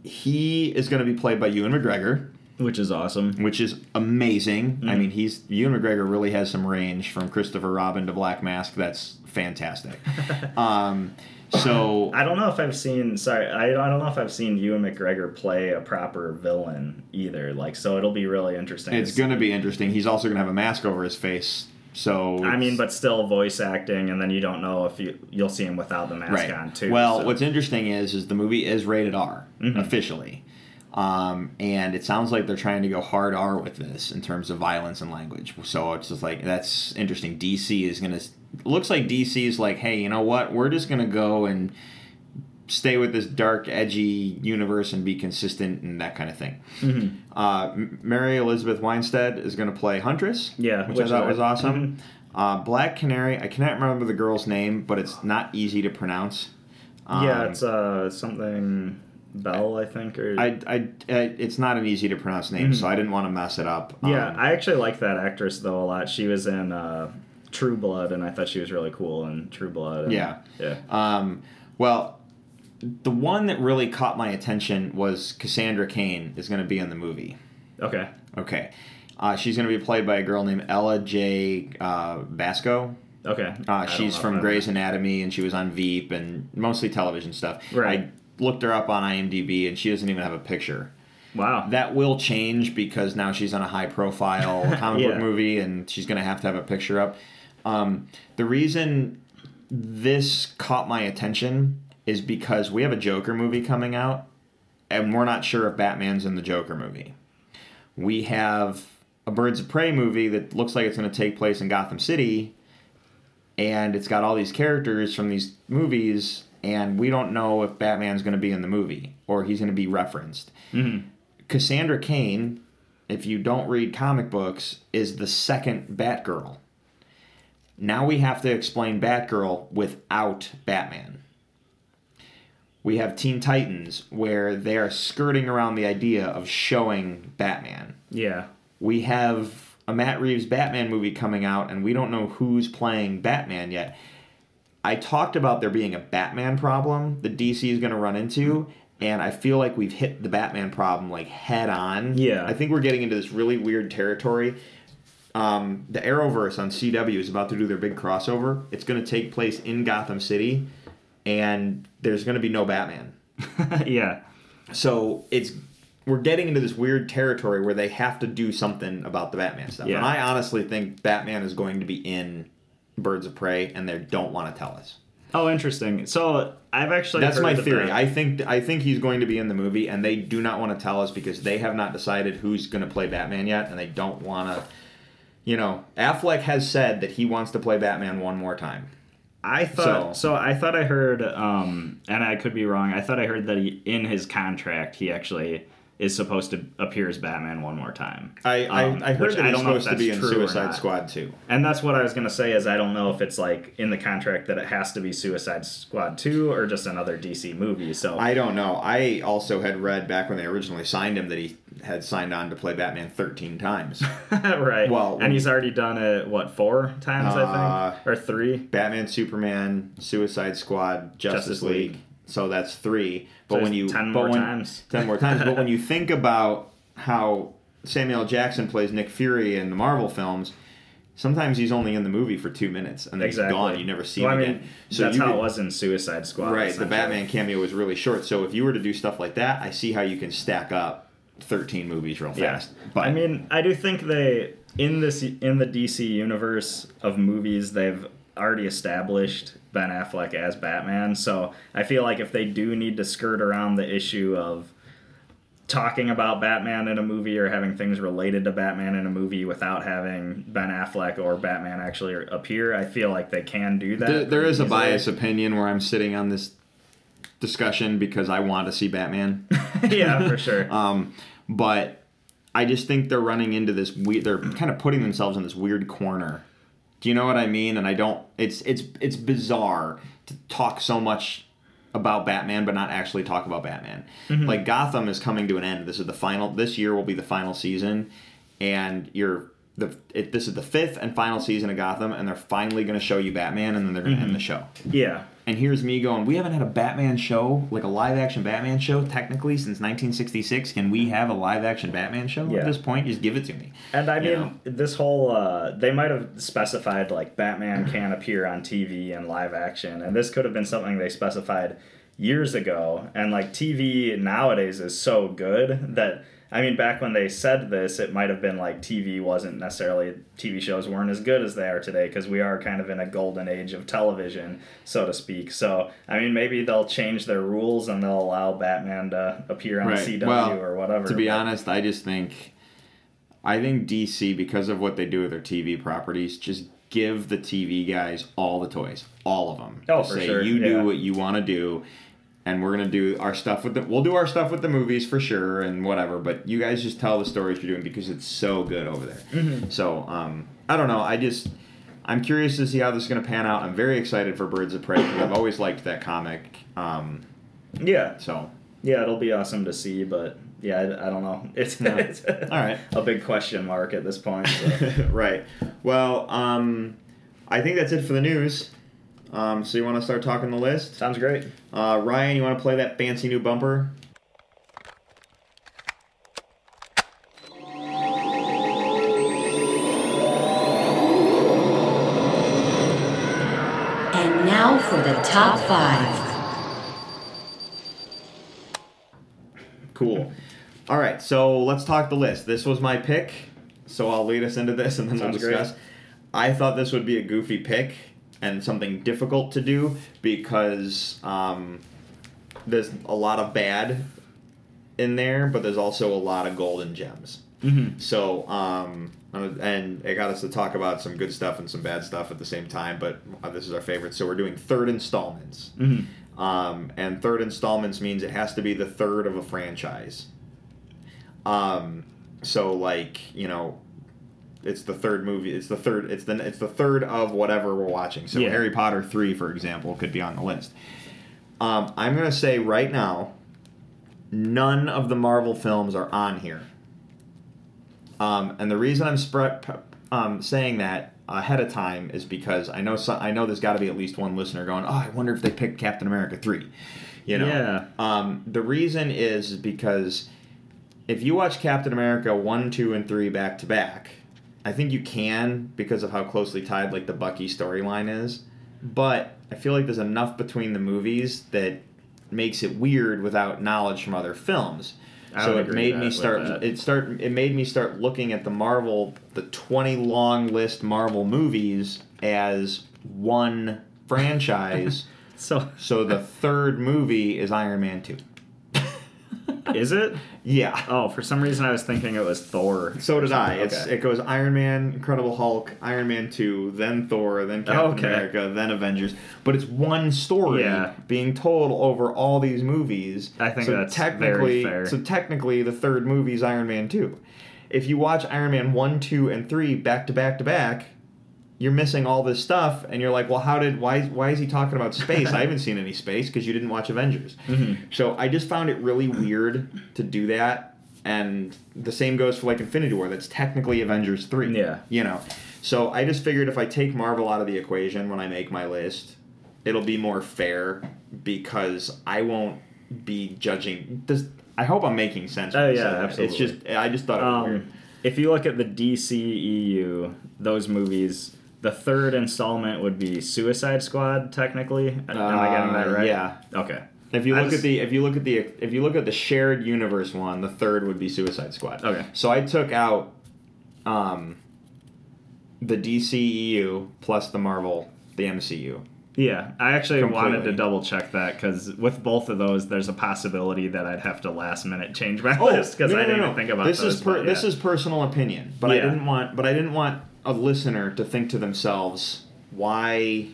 he is going to be played by Ewan McGregor, Which is awesome. which is amazing. I Mhm. mean, he's Ewan McGregor really has some range from Christopher Robin to Black Mask. That's fantastic. um, so I don't know if I've seen. Sorry, I, I don't know if I've seen Ewan McGregor play a proper villain either. Like, so it'll be really interesting. it's to going to be interesting. He's also going to have a mask over his face. So I mean, but still voice acting, and then you don't know if you you'll see him without the mask right. on too. Well, so- what's interesting is is the movie is rated R Mhm. officially, um, and it sounds like they're trying to go hard R with this in terms of violence and language. So it's just like that's interesting. DC is gonna looks like DC is like, hey, you know what? We're just gonna go and stay with this dark, edgy universe and be consistent and that kind of thing. Mhm. Uh, Mary Elizabeth Winstead is going to play Huntress. Yeah, which, which I thought was awesome. mhm. Uh, Black Canary. I cannot remember the girl's name, but it's not easy to pronounce. Um, yeah, it's uh something Bell, I think, or I, I, I, it's not an easy to pronounce name, Mhm. so I didn't want to mess it up. yeah. Um, I actually like that actress though a lot. She was in uh, True Blood, and I thought she was really cool in True Blood. and- Yeah. yeah. Um, well, the one that really caught my attention was Cassandra Cain is going to be in the movie. Okay. Okay. Uh, she's going to be played by a girl named Ella Jay Uh, Basco. Okay. Uh, she's from Grey's Anatomy, and she was on Veep and mostly television stuff. Right. I looked her up on IMDb, and she doesn't even have a picture. Wow. That will change because now she's on a high-profile comic book movie, and she's going to have to have a picture up. Um, the reason this caught my attention is because we have a Joker movie coming out, and we're not sure if Batman's in the Joker movie. We have a Birds of Prey movie that looks like it's going to take place in Gotham City, and it's got all these characters from these movies, and we don't know if Batman's going to be in the movie or he's going to be referenced. Mhm. Cassandra Cain, if you don't read comic books, is the second Batgirl. Now we have to explain Batgirl without Batman. We have Teen Titans, where they are skirting around the idea of showing Batman. Yeah. We have a Matt Reeves Batman movie coming out, and we don't know who's playing Batman yet. I talked about there being a Batman problem that DC is going to run into, and I feel like we've hit the Batman problem like head on. Yeah. I think we're getting into this really weird territory. Um, the Arrowverse on CW is about to do their big crossover. It's going to take place in Gotham City, and there's going to be no Batman. yeah. So it's we're getting into this weird territory where they have to do something about the Batman stuff. Yeah. And I honestly think Batman is going to be in Birds of Prey, and they don't want to tell us. Oh, interesting. So I've actually That's my theory. the- I think I think he's going to be in the movie, and they do not want to tell us because they have not decided who's going to play Batman yet, and they don't want to. You know, Affleck has said that he wants to play Batman one more time. I thought So- so. I thought I heard, um, and I could be wrong. I thought I heard that he, in his contract, he actually is supposed to appear as Batman one more time. I I, Um, I heard that I don't know if supposed to be in that's Suicide. Squad too. And that's what I was gonna say. Is I don't know if it's like in the contract that it has to be Suicide Squad two or just another DC movie. So I don't know. I also had read back when they originally signed him that he had signed on to play Batman 13 times. right. Well- and he's already done it what four times I Uh, think or three. Batman, Superman, Suicide Squad, Justice, Justice League. League. So that's three. But So when you 10 more when- times. ten more times. but when you think about how Samuel Jackson plays Nick Fury in the Marvel films, sometimes he's only in the movie for two minutes and then Exactly. he's gone. You never see well, him I mean, again. So that's how could- it was in Suicide Squad. Right, the. Batman cameo was really short. So if you were to do stuff like that, I see how you can stack up 13 movies real Yeah. fast. But I mean, I do think they in this in the DC universe of movies they've already established Ben Affleck as Batman. So I feel like if they do need to skirt around the issue of talking about Batman in a movie or having things related to Batman in a movie without having Ben Affleck or Batman actually appear, I feel like they can do that. There, there is a easily. biased opinion where I'm sitting on this discussion because I want to see Batman. yeah, for sure. Um, but I just think they're running into this weird. They're kind of putting themselves in this weird corner. Do you know what I mean? And I don't. It's it's it's bizarre to talk so much about Batman, but not actually talk about Batman. Mm-hmm. Like Gotham is coming to an end. This is the final. This year will be the final season, and you're the. It, this is the fifth and final season of Gotham, and they're finally going to show you Batman, and then they're going to end the show. Yeah. And here's me going, we haven't had a Batman show, like a live action Batman show, technically since 1966. Can we have a live action Batman show Yeah. at this point? Just give it to me. And I You mean, know? this whole uh, they might have specified like Batman can appear on TV and live action, and this could have been something they specified years ago. And like TV nowadays is so good that I mean, back when they said this, it might have been like TV wasn't necessarily TV shows weren't as good as they are today because we are kind of in a golden age of television, so to speak. So I mean, maybe they'll change their rules and they'll allow Batman to appear on Right. CW Well, or whatever. To be but- honest, I just think, I think DC because of what they do with their TV properties, just give the TV guys all the toys, all of them. Oh, for say, sure, You do yeah. what you want to do, and we're gonna do our stuff with the. We'll do our stuff with the movies for sure and whatever. But you guys just tell the stories you're doing because it's so good over there. Mm-hmm. So um, I don't know. I just. I'm curious to see how this is going to pan out. I'm very excited for Birds of Prey because I've always liked that comic. Um, yeah, so Yeah, it'll be awesome to see, but yeah, I, I don't know. It's, No. it's All right. a big question mark at this point. right. Well, um, I think that's it for the news. Um, so you want to start talking the list? Sounds great. Uh, Ryan, you want to play that fancy new bumper? And now for the top five. Cool. All right. So let's talk the list. This was my pick. So I'll lead us into this, and then Sounds we'll discuss. great. discuss. I thought this would be a goofy pick and something difficult to do because um, there's a lot of bad in there, but there's also a lot of golden gems. Mm-hmm. So, um, and it got us to talk about some good stuff and some bad stuff at the same time, but uh, this is our favorite. So, we're doing third installments. Mm-hmm. Um, and third installments means it has to be the third of a franchise. Um, so, like, you know, it's the third movie. It's the third. It's the it's the third of whatever we're watching. So Yeah. Harry Potter three, for example, could be on the list. Um, I'm gonna say right now, none of the Marvel films are on here. Um, and the reason I'm spread, um, saying that ahead of time is because I know some, I know there's got to be at least one listener going, "Oh, I wonder if they picked Captain America 3. You know. Yeah. Um, the reason is because if you watch Captain America 1, 2, and 3 back to back, I think you can because of how closely tied like the Bucky storyline is. But I feel like there's enough between the movies that makes it weird without knowledge from other films. I so it made me start it start it made me start looking at the Marvel the 20 long list Marvel movies as one franchise. So so the third movie is Iron Man 2. Is it? Yeah. Oh, for some reason I was thinking it was Thor. So did I. It's Okay. it goes Iron Man, Incredible Hulk, Iron Man two, then Thor, then Captain Okay. America, then Avengers. But it's one story Yeah. being told over all these movies. I think so that's technically, very fair. So technically, the third movie is Iron Man two. If you watch Iron Man one, two, and three back to back to back, you're missing all this stuff, and you're like, well, how did why why is he talking about space? I haven't seen any space because you didn't watch Avengers. Mhm. So I just found it really weird to do that, and the same goes for like Infinity War. That's technically Avengers three. Yeah. You know, so I just figured if I take Marvel out of the equation when I make my list, it'll be more fair because I won't be judging. This I hope I'm making sense. Oh, yeah, absolutely. It's just I just thought it was weird. Um, if you look at the DCEU, those movies, the third installment would be Suicide Squad. Technically, am I getting that Uh, right? yeah. Okay. If you I look just- at the if you look at the if you look at the shared universe one, the third would be Suicide Squad. Okay. So I took out um the DCEU plus the Marvel, the MCU. Yeah, I actually wanted to double check that because with both of those, there's a possibility that I'd have to last minute change my Oh, list because no, I no, didn't no. think about this those. is per, this is personal opinion, but I didn't want but I didn't want a listener to think to themselves why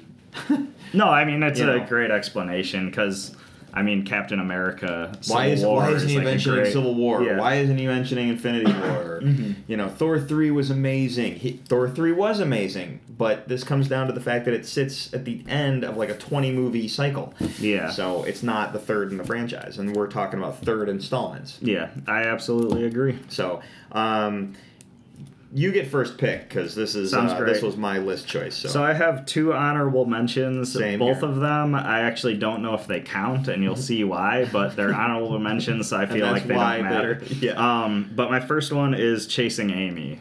no, I mean it's a know. great explanation because I mean, Captain America. Civil why, is, War why isn't he like mentioning great- Civil War? Yeah. Why isn't he mentioning Infinity War? Mm-hmm. You know, Thor 3 was amazing. He, Thor 3 was amazing, but this comes down to the fact that it sits at the end of like a 20 movie cycle. Yeah. So it's not the third in the franchise, and we're talking about third installments. Yeah, I absolutely agree. So, um, you get first pick because this is Sounds uh, great. this was my list choice. So, So I have two honorable mentions. Same Both here. of them, I actually don't know if they count, and you'll see why. But they're honorable mentions, so I feel that's like they why don't they- matter. yeah. Um, but my first one is Chasing Amy.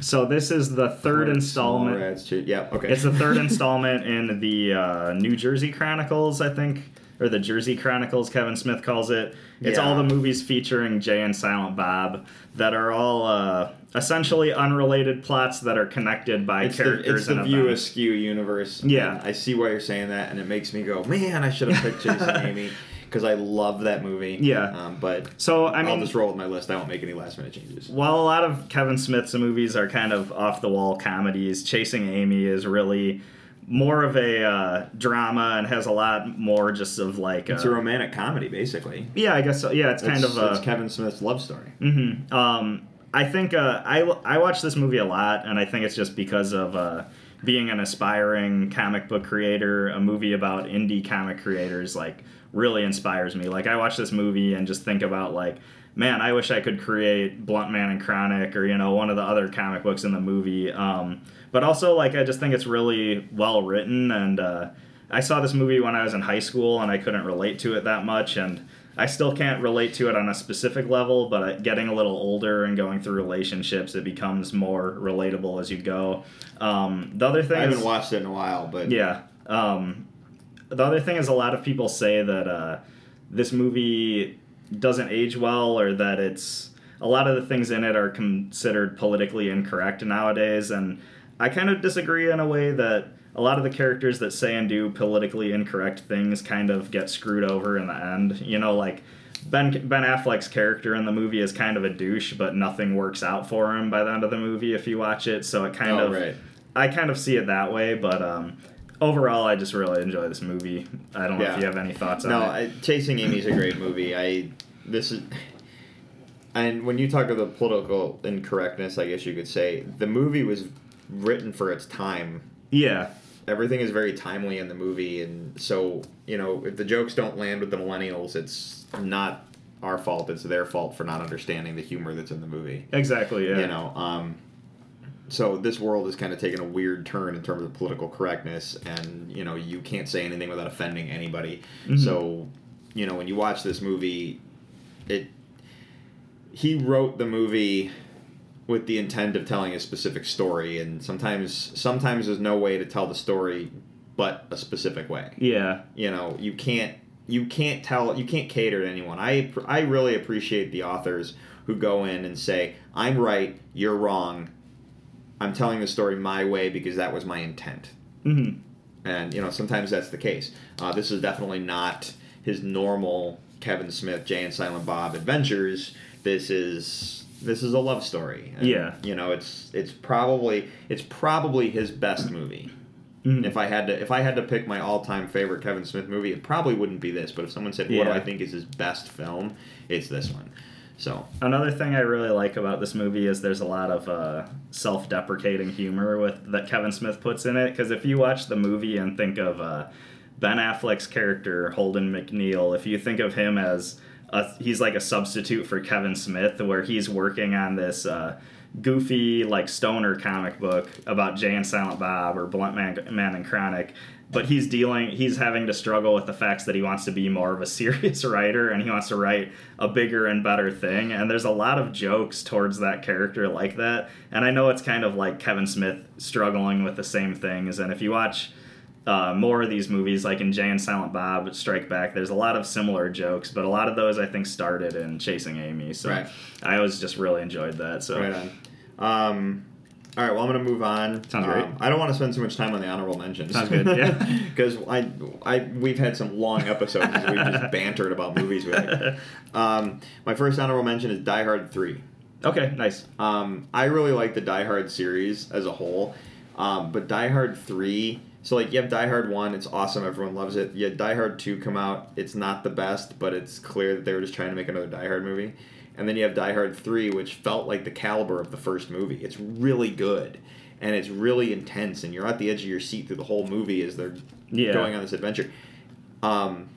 So this is the third installment. Rats, Ch- yeah. Okay. It's the third installment in the uh, New Jersey Chronicles, I think, or the Jersey Chronicles. Kevin Smith calls it. It's Yeah. all the movies featuring Jay and Silent Bob that are all uh, essentially unrelated plots that are connected by It's the, characters it's the View events. Askew universe. Yeah. I see why you're saying that, and it makes me go, man, I should have picked Chasing Amy because I love that movie. Yeah. Um, but So I mean, I mean, will just roll with my list. I won't make any last minute changes. while a lot of Kevin Smith's movies are kind of off the wall comedies, Chasing Amy is really more of a uh, drama and has a lot more just of like It's a romantic comedy, basically. yeah, I guess so. Yeah, it's kind of a it's Kevin Smith's love story. hmm Um, I think uh, I I watch this movie a lot, and I think it's just because of uh, being an aspiring comic book creator. A movie about indie comic creators like really inspires me. Like I watch this movie and just think about like. Man, I wish I could create Bluntman and Chronic, or you know, one of the other comic books in the movie. Um, but also, like, I just think it's really well written, and uh, I saw this movie when I was in high school, and I couldn't relate to it that much, and I still can't relate to it on a specific level, but uh, getting a little older and going through relationships, it becomes more relatable as you go. Um, the other thing I haven't watched it in a while, but yeah. Um, the other thing is, a lot of people say that uh, this movie doesn't age well, or that it's a lot of the things in it are considered politically incorrect nowadays, and I kind of disagree in a way that a lot of the characters that say and do politically incorrect things kind of get screwed over in the end. You know, like. Ben Ben Affleck's character in the movie is kind of a douche, but nothing works out for him by the end of the movie if you watch it. So it kind Oh, of right. I kind of see it that way, but um, overall, I just really enjoy this movie. I don't know if you have any thoughts No, on it. No, I, Chasing Amy's a great movie. I this is, and when you talk of the political incorrectness, I guess you could say the movie was written for its time. yeah, Everything is very timely in the movie, and so you know if the jokes don't land with the millennials, it's not our fault. It's their fault for not understanding the humor that's in the movie. exactly. Yeah, You know, um, so this world is kind of taking a weird turn in terms of political correctness, and you know you can't say anything without offending anybody. Mhm. So, you know, when you watch this movie, it he wrote the movie with the intent of telling a specific story, and sometimes sometimes there's no way to tell the story but a specific way. Yeah, you know you can't you can't tell you can't cater to anyone. I i really appreciate the authors who go in and say i'm right you're wrong i'm telling the story my way because that was my intent. Hmm and you know sometimes that's the case. Uh, this is definitely not his normal kevin smith jay and silent bob adventures. This is this is a love story And, Yeah. you know it's it's probably it's probably his best movie Mhm. if I had to, if I had to pick my all-time favorite Kevin Smith movie, it probably wouldn't be this. But if someone said, "What do I think is his best film?" It's this one. So Another thing I really like about this movie is there's a lot of uh, self-deprecating humor with that Kevin Smith puts in it. Because if you watch the movie and think of uh, Ben Affleck's character Holden McNeil, if you think of him as he's like a substitute for Kevin Smith, where he's working on this. Uh, goofy like stoner comic book about Jay and Silent Bob or Bluntman, Man and Chronic, but he's dealing he's having to struggle with the facts that he wants to be more of a serious writer and he wants to write a bigger and better thing and there's a lot of jokes towards that character like that and I know it's kind of like Kevin Smith struggling with the same things and if you watch uh, more of these movies, like in Jay and Silent Bob Strike Back, there's a lot of similar jokes, but a lot of those I think started in Chasing Amy. So Right. I always just really enjoyed that. So right on. Um, all right, well, I'm going to move on. Sounds um, great. I don't want to spend too much time on the honorable mentions. Sounds good, yeah. Because I, I, we've had some long episodes we've just bantered about movies with. Um, my first honorable mention is Die Hard 3. Okay, nice. Um, I really like the Die Hard series as a whole, um, but Die Hard 3 So like you have Die Hard one, it's awesome, everyone loves it. You have Die Hard two come out, it's not the best, but it's clear that they were just trying to make another Die Hard movie. And then you have Die Hard three, which felt like the caliber of the first movie. It's really good, and it's really intense, and you're at the edge of your seat through the whole movie as they're Yeah. going on this adventure. Um,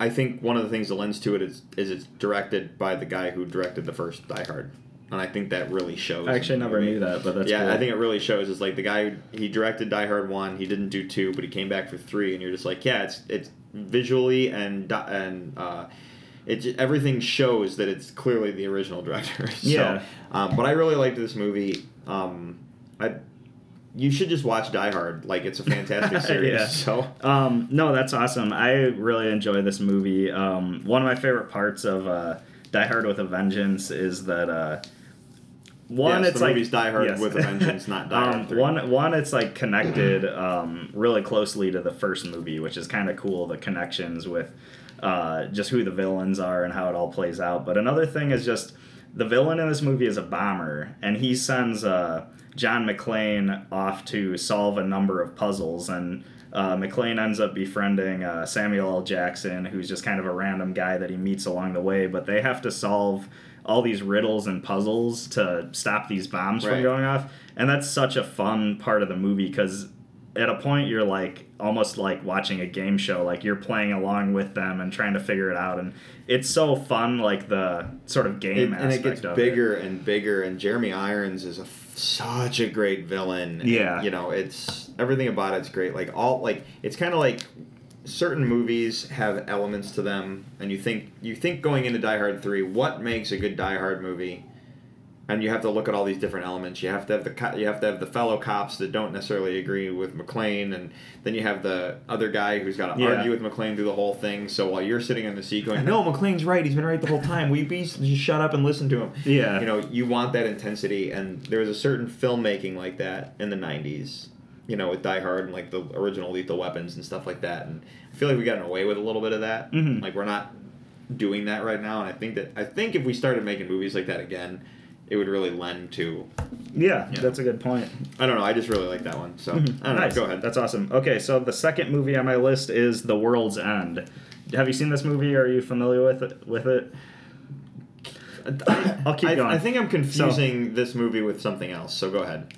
I think one of the things that lends to it is is it's directed by the guy who directed the first Die Hard, and I think that really shows. I actually never knew that, but that's yeah, cool. I think it really shows. Is like the guy he directed Die Hard one, he didn't do two, but he came back for three, and you're just like, yeah, it's it's visually and and uh, it everything shows that it's clearly the original director. so, Yeah. um, but I really liked this movie. Um, I you should just watch Die Hard. Like it's a fantastic series. Yeah. So Um, no, that's awesome. I really enjoy this movie. Um, one of my favorite parts of uh, Die Hard with a Vengeance is that uh, one, Yes, it's the like movie's Die Hard yes. with a Vengeance, not Die Hard Um, 3. one, one, it's like connected um, really closely to the first movie, which is kind of cool. The connections with uh, just who the villains are and how it all plays out. But another thing is just the villain in this movie is a bomber, and he sends uh, John McClane off to solve a number of puzzles, and uh, McClane ends up befriending uh, Samuel L. Jackson, who's just kind of a random guy that he meets along the way. But they have to solve all these riddles and puzzles to stop these bombs from going off, and that's such a fun part of the movie because at a point you're like almost like watching a game show like you're playing along with them and trying to figure it out. And it's so fun like the sort of game It- and it gets bigger and bigger and jeremy irons is a f- such a great villain. And, Yeah. you know it's everything about it's great. Like all like it's kind of like certain movies have elements to them and you think you think going into die hard 3 what makes a good die hard movie and you have to look at all these different elements. You have to have the co- you have to have the fellow cops that don't necessarily agree with McClane, and then you have the other guy who's got to Yeah. argue with McClane through the whole thing. So while you're sitting in the seat going, "No, McClane's right. He's been right the whole time. We be just shut up and listen to him." Yeah. you know, you want that intensity, and there was a certain filmmaking like that in the '90s. You know, with Die Hard and like the original Lethal Weapons and stuff like that, and I feel like we've gotten away with a little bit of that. Mhm. Like we're not doing that right now, and I think that I think if we started making movies like that again, it would really lend to. yeah, Yeah. that's a good point I don't know. I just really like that one. So I don't know. Mm-hmm. Nice. Go ahead. that's awesome okay so the second movie on my list is the world's end have you seen this movie are you familiar with it with it I'll keep I, going. I think I'm confusing this movie with something else. So go ahead.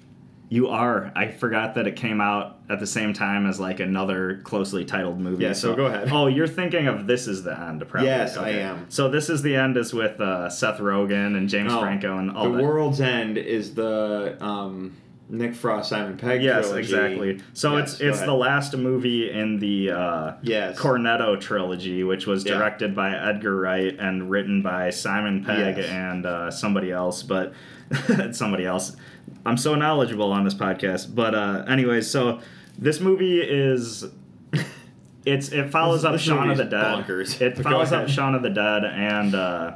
You are. I forgot that it came out at the same time as like another closely titled movie. Yeah, so go ahead. Oh, you're thinking of This Is the End, probably. Yes, I am. So This Is the End is with uh, Seth Rogen and James No, Franco and all the that. World's End is the um, Nick Frost Simon Pegg. Yes, trilogy. exactly. So Yes, it's it's ahead. the last movie in the uh, Yes. Cornetto trilogy, which was Yeah. directed by Edgar Wright and written by Simon Pegg Yes. and uh, somebody else, but somebody else. I'm so knowledgeable on this podcast, but uh, anyways, so this movie is. It's it follows This- up this Shaun of the Dead. bonkers. It follows up. Shaun of the Dead and uh,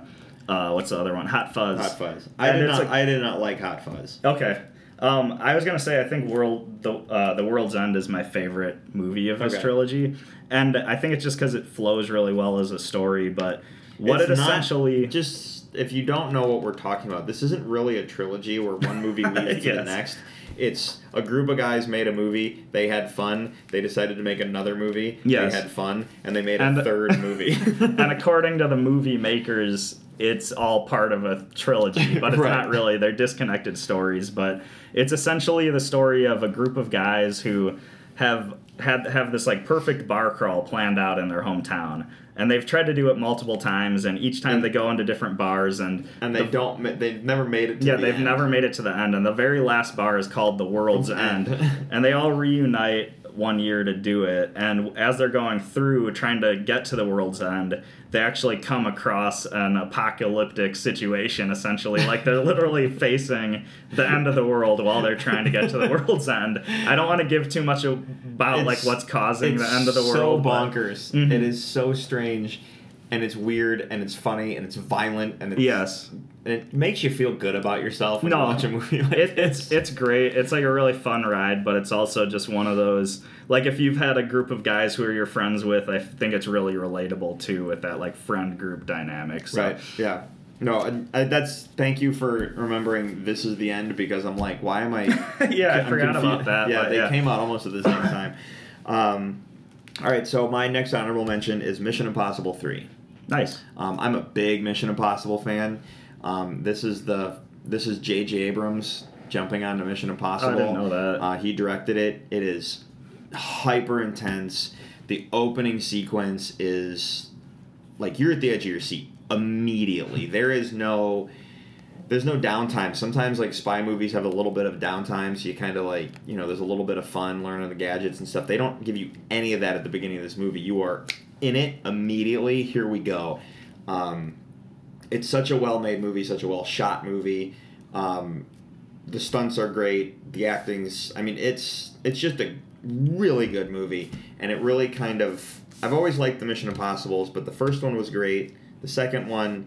uh, what's the other one? Hot Fuzz. Hot Fuzz. I And did not. like- I did not like Hot Fuzz. Okay. Um, I was gonna say I think World the uh, the World's End is my favorite movie of this Okay. trilogy, and I think it's just because it flows really well as a story. But what It's it essentially just if you don't know what we're talking about, this isn't really a trilogy where one movie leads to the next. It's a group of guys made a movie. They had fun. They decided to make another movie. Yes. They had fun, and they made And- a third movie. and according to the movie makers, it's all part of a trilogy, but it's Right. not really. They're disconnected stories, but it's essentially the story of a group of guys who have had have this like perfect bar crawl planned out in their hometown. And they've tried to do it multiple times, and each time they go into different bars, and and they the, don't they've never made it. To Yeah, the they've end. never made it to the end, and the very last bar is called the World's End. and they all reunite one year to do it. And as they're going through trying to get to the World's End, they actually come across an apocalyptic situation. Essentially, like they're literally facing the end of the world while they're trying to get to the World's End. I don't want to give too much about like what's causing the end of the So world. but- bonkers. Mhm. It is so strange, and it's weird, and it's funny, and it's violent, and it's, Yes. and it makes you feel good about yourself when No. you watch a movie like it, it's it's great. It's like a really fun ride, but it's also just one of those like if you've had a group of guys who are your friends with, I think it's really relatable too with that like friend group dynamic. So right. Yeah. No, and, uh, that's thank you for remembering this is the end because I'm like, why am I? yeah, I I'm forgot confused. about that. Yeah, they yeah. came out almost at the same time. Um, all right, so my next honorable mention is Mission Impossible Three. Nice. Um, I'm a big Mission Impossible fan. Um, this is the this is J.J. Abrams jumping onto Mission Impossible. I didn't know that. Uh, he directed it. It is hyper intense. The opening sequence is like you're at the edge of your seat immediately. There is no there's no downtime. Sometimes like spy movies have a little bit of downtime, so you kind of like you know there's a little bit of fun learning the gadgets and stuff. They don't give you any of that at the beginning of this movie. You are in it immediately. Here we go. Um, it's such a well-made movie, such a well-shot movie. Um, the stunts are great. The acting's. I mean, it's it's just a really good movie, and it really kind of. I've always liked the Mission Impossibles, but the first one was great. The second one,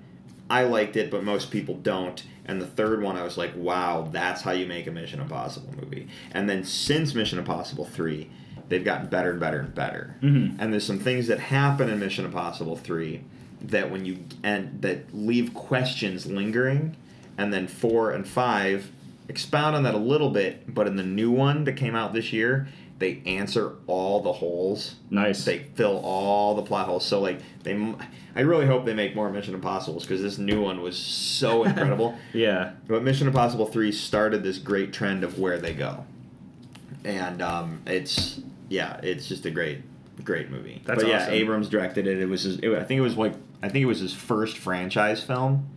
I liked it, but most people don't. And the third one, I was like, wow, that's how you make a Mission Impossible movie. And then since Mission Impossible 3, they've gotten better and better and better. Mhm. And there's some things that happen in Mission Impossible 3 that when you and that leave questions lingering and then 4 and 5 expound on that a little bit, but in the new one that came out this year, they answer all the holes Nice. they fill all the plot holes. So like they, I really hope they make more Mission Impossibles because this new one was so incredible. yeah. but Mission Impossible Three started this great trend of where they go, and um, it's yeah, it's just a great, great movie. That's but yeah, awesome. Abrams directed it. It was his, it, I think it was like I think it was his first franchise film.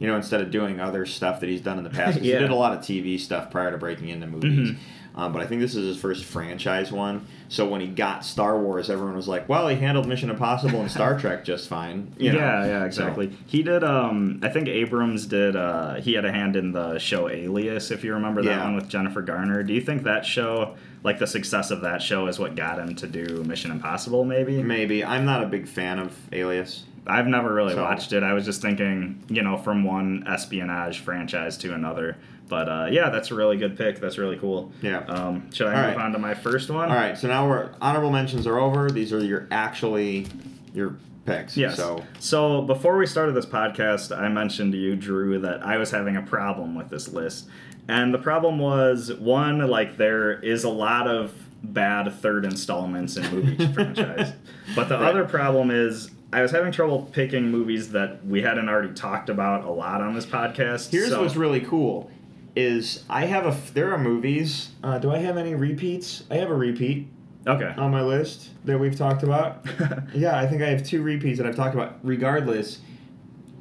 You know, instead of doing other stuff that he's done in the past, Yeah. he did a lot of TV stuff prior to breaking into movies. Mhm. Um, but I think this is his first franchise one. So when he got Star Wars, everyone was like, "Well, he handled Mission Impossible and Star Trek just fine." You know? yeah, yeah, So- exactly. He did. Um, I think Abrams did. Uh, he had a hand in the show Alias, if you remember that Yeah. one with Jennifer Garner. Do you think that show, like the success of that show, is what got him to do Mission Impossible? Maybe. Maybe I'm not a big fan of Alias. I've never really So- watched it. I was just thinking, you know, from one espionage franchise to another. But uh, yeah, that's a really good pick. That's really cool. Yeah. Um, should I All move right. on to my first one? All right, so now we're honorable mentions are over. These are your actually your picks. Yes. So So before we started this podcast, I mentioned to you, Drew, that I was having a problem with this list. And the problem was one, like there is a lot of bad third installments in movie franchise. But the Right. other problem is I was having trouble picking movies that we hadn't already talked about a lot on this podcast. here's so, what's really cool is I have a there are movies. Uh, do I have any repeats? I have a repeat Okay. on my list that we've talked about. yeah, I think I have two repeats that I've talked about. Regardless,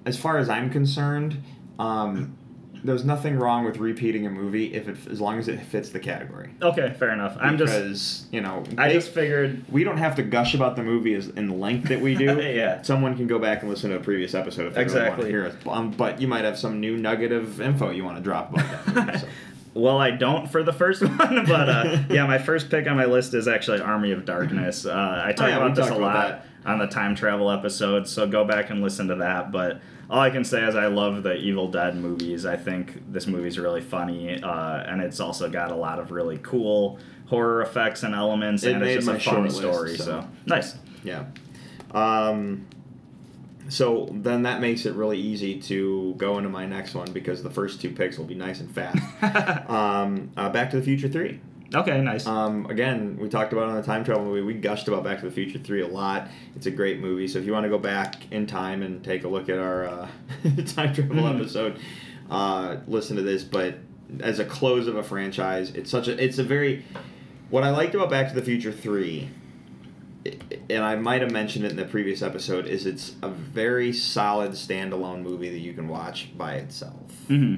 as far as I'm concerned, um, there's nothing wrong with repeating a movie if it as long as it fits the category. okay, fair enough. I'm just because you know I they- just figured we don't have to gush about the movie as in the length that we do. Yeah. Someone can go back and listen to a previous episode if they really want Exactly. to hear it. Um, but you might have some new nugget of info you want to drop about that movie. So. Well, I don't for the first one, but uh, yeah, my first pick on my list is actually Army of Darkness. Uh, I talk Oh, yeah, about this a lot on the time travel episode, so go back and listen to that. But all I can say is I love the Evil Dead movies. I think this movie's really funny, uh, and it's also got a lot of really cool horror effects and elements, It and it's just a fun short list, story. so. so nice. Yeah. Um, so then that makes it really easy to go into my next one because the first two picks will be nice and fast. um, uh, Back to the Future 3. Okay, nice. Um, again, we talked about it on the time travel movie. We gushed about Back to the Future 3 a lot. It's a great movie. So if you want to go back in time and take a look at our uh, time travel Mhm. episode, uh, listen to this. But as a close of a franchise, it's such a it's a very what I liked about Back to the Future 3 i- and I might have mentioned it in the previous episode is it's a very solid standalone movie that you can watch by itself hmm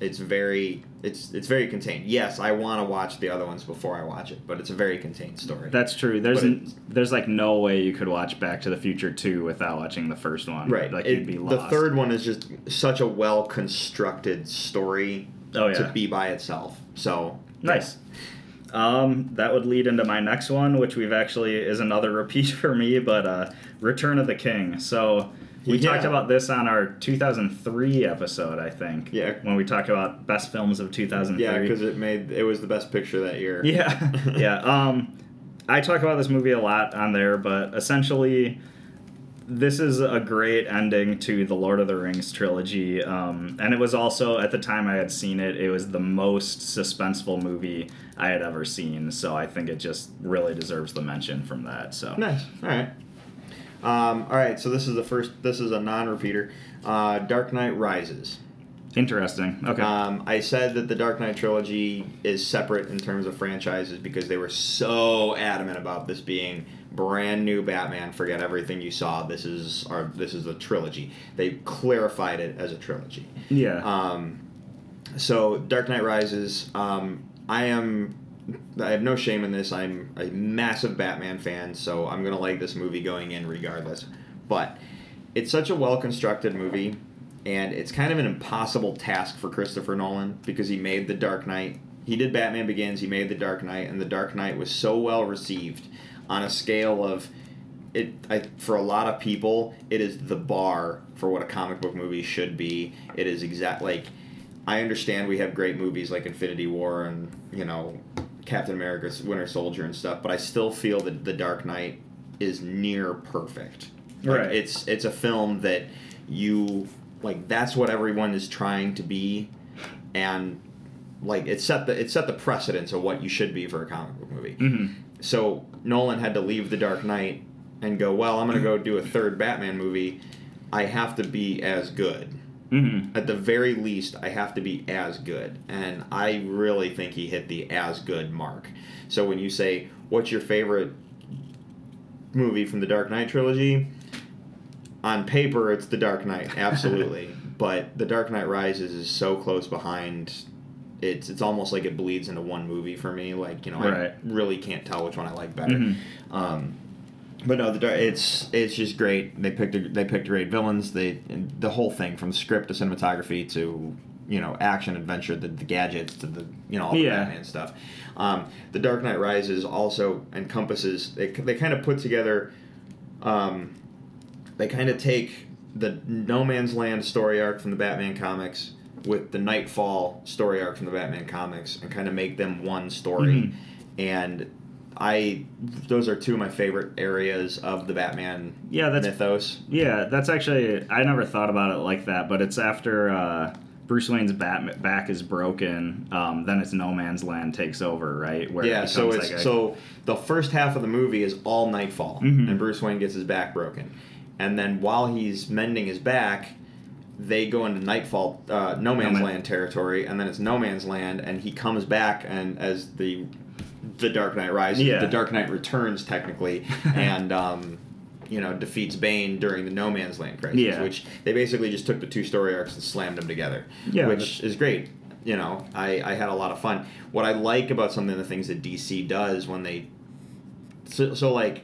it's very it's it's very contained. Yes, I want to watch the other ones before I watch it, but it's a very contained story. That's true. There's But n- there's like no way you could watch Back to the Future 2 without watching the first one. right. Like It- you'd be lost. the third one is just such a well constructed story Oh yeah. to be by itself. So Nice. Um, that would lead into my next one, which we've actually is another repeat for me, but uh, Return of the King. So we Yeah. talked about this on our 2003 episode, I think. Yeah. When we talked about best films of 2003. yeah, because it made it was the best picture that year. Yeah, yeah. Um, I talk about this movie a lot on there, but essentially, this is a great ending to the Lord of the Rings trilogy. Um, and it was also, at the time I had seen it, it was the most suspenseful movie I had ever seen. So I think it just really deserves the mention from that. So Nice. All right. Um, all right. So this is the first. This is a non-repeater. Uh, Dark Knight Rises. Interesting. Okay. Um, I said that the Dark Knight trilogy is separate in terms of franchises because they were so adamant about this being brand new Batman. Forget everything you saw. This is our. This is the trilogy. They clarified it as a trilogy. yeah. Um, so Dark Knight Rises. Um, I am. I have no shame in this. I'm a massive Batman fan, so I'm gonna like this movie going in regardless. But it's such a well constructed movie, and it's kind of an impossible task for Christopher Nolan because he made The Dark Knight. He did Batman Begins. He made The Dark Knight, and The Dark Knight was so well received on a scale of it I, for a lot of people it is the bar for what a comic book movie should be it is exact like i understand we have great movies like infinity war and you know captain america's winter soldier and stuff but i still feel that the dark knight is near perfect Like, Right. it's it's a film that you like that's what everyone is trying to be and like it set the it set the precedence of what you should be for a comic book movie hmm so Nolan had to leave The Dark Knight and go, well, I'm going to go do a third Batman movie. I have to be as good. hmm At the very least, I have to be as good. And I really think he hit the as good mark. So when you say, what's your favorite movie from the Dark Knight trilogy? On paper, it's The Dark Knight, absolutely. but The Dark Knight Rises is so close behind. It's it's almost like it bleeds into one movie for me. Like you know, Right. I really can't tell which one I like better. Mhm. Um, but no, the it's it's just great. They picked a, they picked great villains. They the whole thing from script to cinematography to you know action adventure, the, the gadgets to the you know all the Yeah. Batman stuff. Um, the Dark Knight Rises also encompasses. They they kind of put together. Um, they kind of take the No Man's Land story arc from the Batman comics with the Nightfall story arc from the Batman comics and kind of make them one story. Mhm. And I, those are two of my favorite areas of the Batman Yeah, that's mythos. Yeah, that's actually I never thought about it like that, but it's after uh, Bruce Wayne's bat- back is broken, um, then it's No Man's Land takes over, right? Where it Yeah, so it's like a- so the first half of the movie is all Nightfall, Mhm. and Bruce Wayne gets his back broken, and then while he's mending his back, they go into Nightfall, uh, No Man's Man- Land territory, and then it's No Man's Land, and he comes back and as the the Dark Knight Rises, Yeah. the Dark Knight returns technically, and um, you know defeats Bane during the No Man's Land crisis, Yeah. which they basically just took the two story arcs and slammed them together, Yeah, which is great. You know, I, I had a lot of fun. What I like about some of the things that DC does when they, so, so like,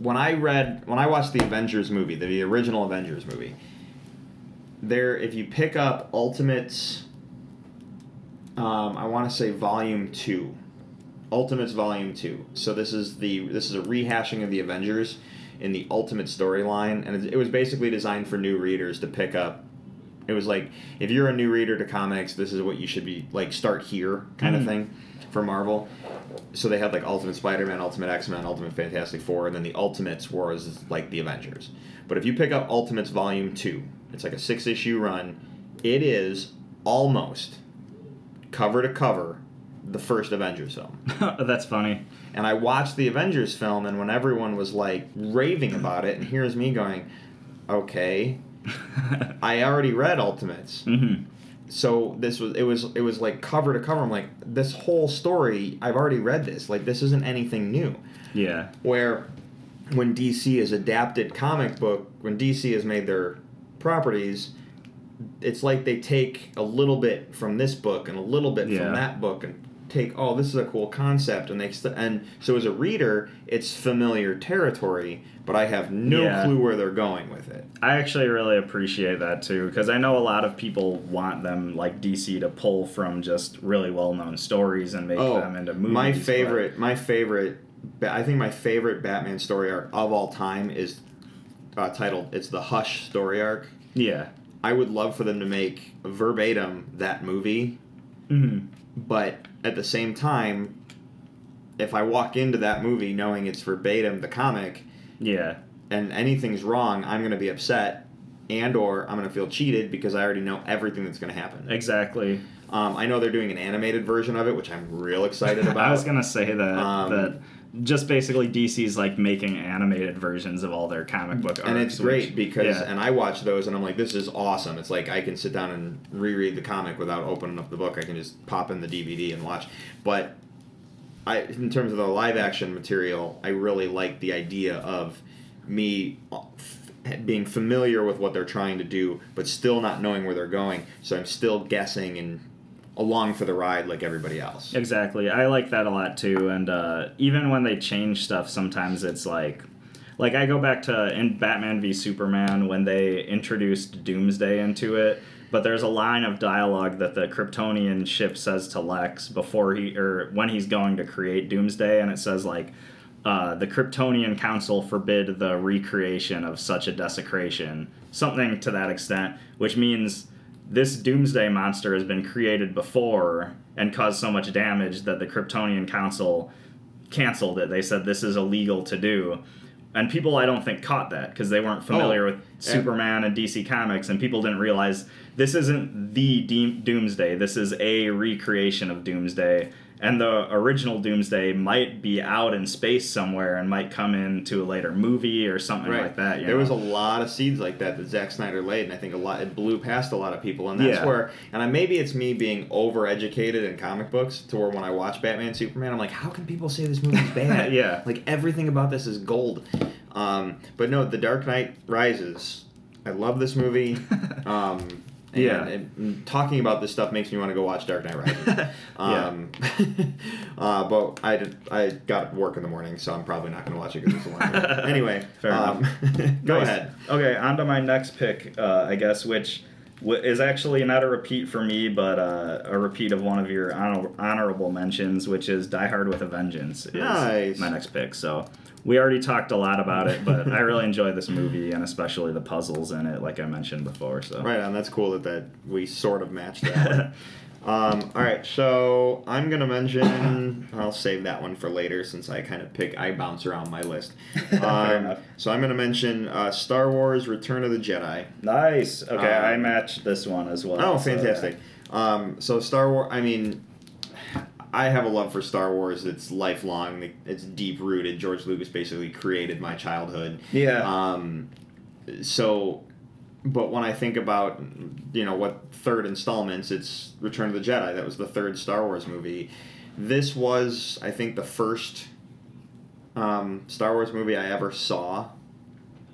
when I read when I watched the Avengers movie, the the original Avengers movie, there if you pick up Ultimates, um, I want to say Volume Two, Ultimates Volume Two. So this is the this is a rehashing of the Avengers in the Ultimate storyline, and it, it was basically designed for new readers to pick up. It was like if you're a new reader to comics, this is what you should be like. Start here, kind Mhm. of thing, for Marvel. So they had like Ultimate Spider-Man, Ultimate X-Men, Ultimate Fantastic Four, and then the Ultimates was like the Avengers. But if you pick up Ultimates Volume Two, it's like a six-issue run. It is almost cover to cover the first Avengers film. that's funny. And I watched the Avengers film, and when everyone was like raving about it, and here's me going, okay, I already read Ultimates. hmm So this was it was it was like cover to cover. I'm like, this whole story, I've already read this. Like this isn't anything new. Yeah. Where when DC has adapted comic book, when DC has made their properties, it's like they take a little bit from this book and a little bit Yeah. from that book and take oh this is a cool concept and they st- and so as a reader it's familiar territory but I have no Yeah. clue where they're going with it. I actually really appreciate that too because I know a lot of people want them like DC to pull from just really well-known stories and make them into movies. Oh, My but- favorite, my favorite, I think my favorite Batman story arc of all time is uh, titled "It's the Hush" story arc. Yeah. I would love for them to make verbatim that movie, hmm but at the same time, if I walk into that movie knowing it's verbatim the comic, Yeah. and anything's wrong, I'm going to be upset, and or I'm going to feel cheated because I already know everything that's going to happen. Exactly. Um, I know they're doing an animated version of it, which I'm real excited about. I was gonna say that Um, that just basically DC's like making animated versions of all their comic book and it's great which- because yeah. and I watch those and I'm like this is awesome. It's like I can sit down and reread the comic without opening up the book. I can just pop in the DVD and watch. But I in terms of the live action material, I really like the idea of me uh, being familiar with what they're trying to do but still not knowing where they're going. So I'm still guessing and along for the ride like everybody else. Exactly. I like that a lot too. And uh, even when they change stuff, sometimes it's like, like I go back to in Batman v Superman when they introduced Doomsday into it. But there's a line of dialogue that the Kryptonian ship says to Lex before he or when he's going to create Doomsday, and it says like, uh, "The Kryptonian Council forbid the recreation of such a desecration," something to that extent, which means this doomsday monster has been created before and caused so much damage that the Kryptonian Council canceled it. They said this is illegal to do. And people, I don't think, caught that because they weren't oh, familiar Oh, with Superman and DC Comics, and people didn't realize this isn't the Deem- Doomsday. This is a recreation of Doomsday. And the original Doomsday might be out in space somewhere and might come into a later movie or something like that. you there know? was a lot of seeds like that that Zack Snyder laid, and I think a lot it blew past a lot of people, and that's Yeah. where. And I, maybe it's me being overeducated in comic books to where when I watch Batman Superman, I'm like, how can people say this movie's bad? Yeah. like everything about this is gold. Um, but no, The Dark Knight Rises. I love this movie. Um, and, Yeah. and- talking about this stuff makes me want to go watch Dark Knight Rises. um, uh, but I did, I got work in the morning, so I'm probably not going to watch it because it's a long. Anyway, Fair um, go Nice. ahead. Okay, on to my next pick, uh, I guess, which w- is actually not a repeat for me, but uh, a repeat of one of your honor- honorable mentions, which is Die Hard with a Vengeance. Is Nice. My next pick. So we already talked a lot about it, but I really enjoy this movie and especially the puzzles in it, like I mentioned before. So Right on. That's cool that, that we sort of matched that. um, all right, so I'm gonna mention. I'll save that one for later since I kind of pick. I bounce around my list. Fair Um, enough. so I'm gonna mention uh, Star Wars: Return of the Jedi. nice. Okay, I Um, matched this one as well. Oh, so, yeah. fantastic! Um, so Star Wars. I mean, I have a love for Star Wars. It's lifelong. It's deep rooted. George Lucas basically created my childhood. Yeah. Um, so, but when I think about, you know, what third installments, it's Return of the Jedi. That was the third Star Wars movie. This was, I think, the first um, Star Wars movie I ever saw.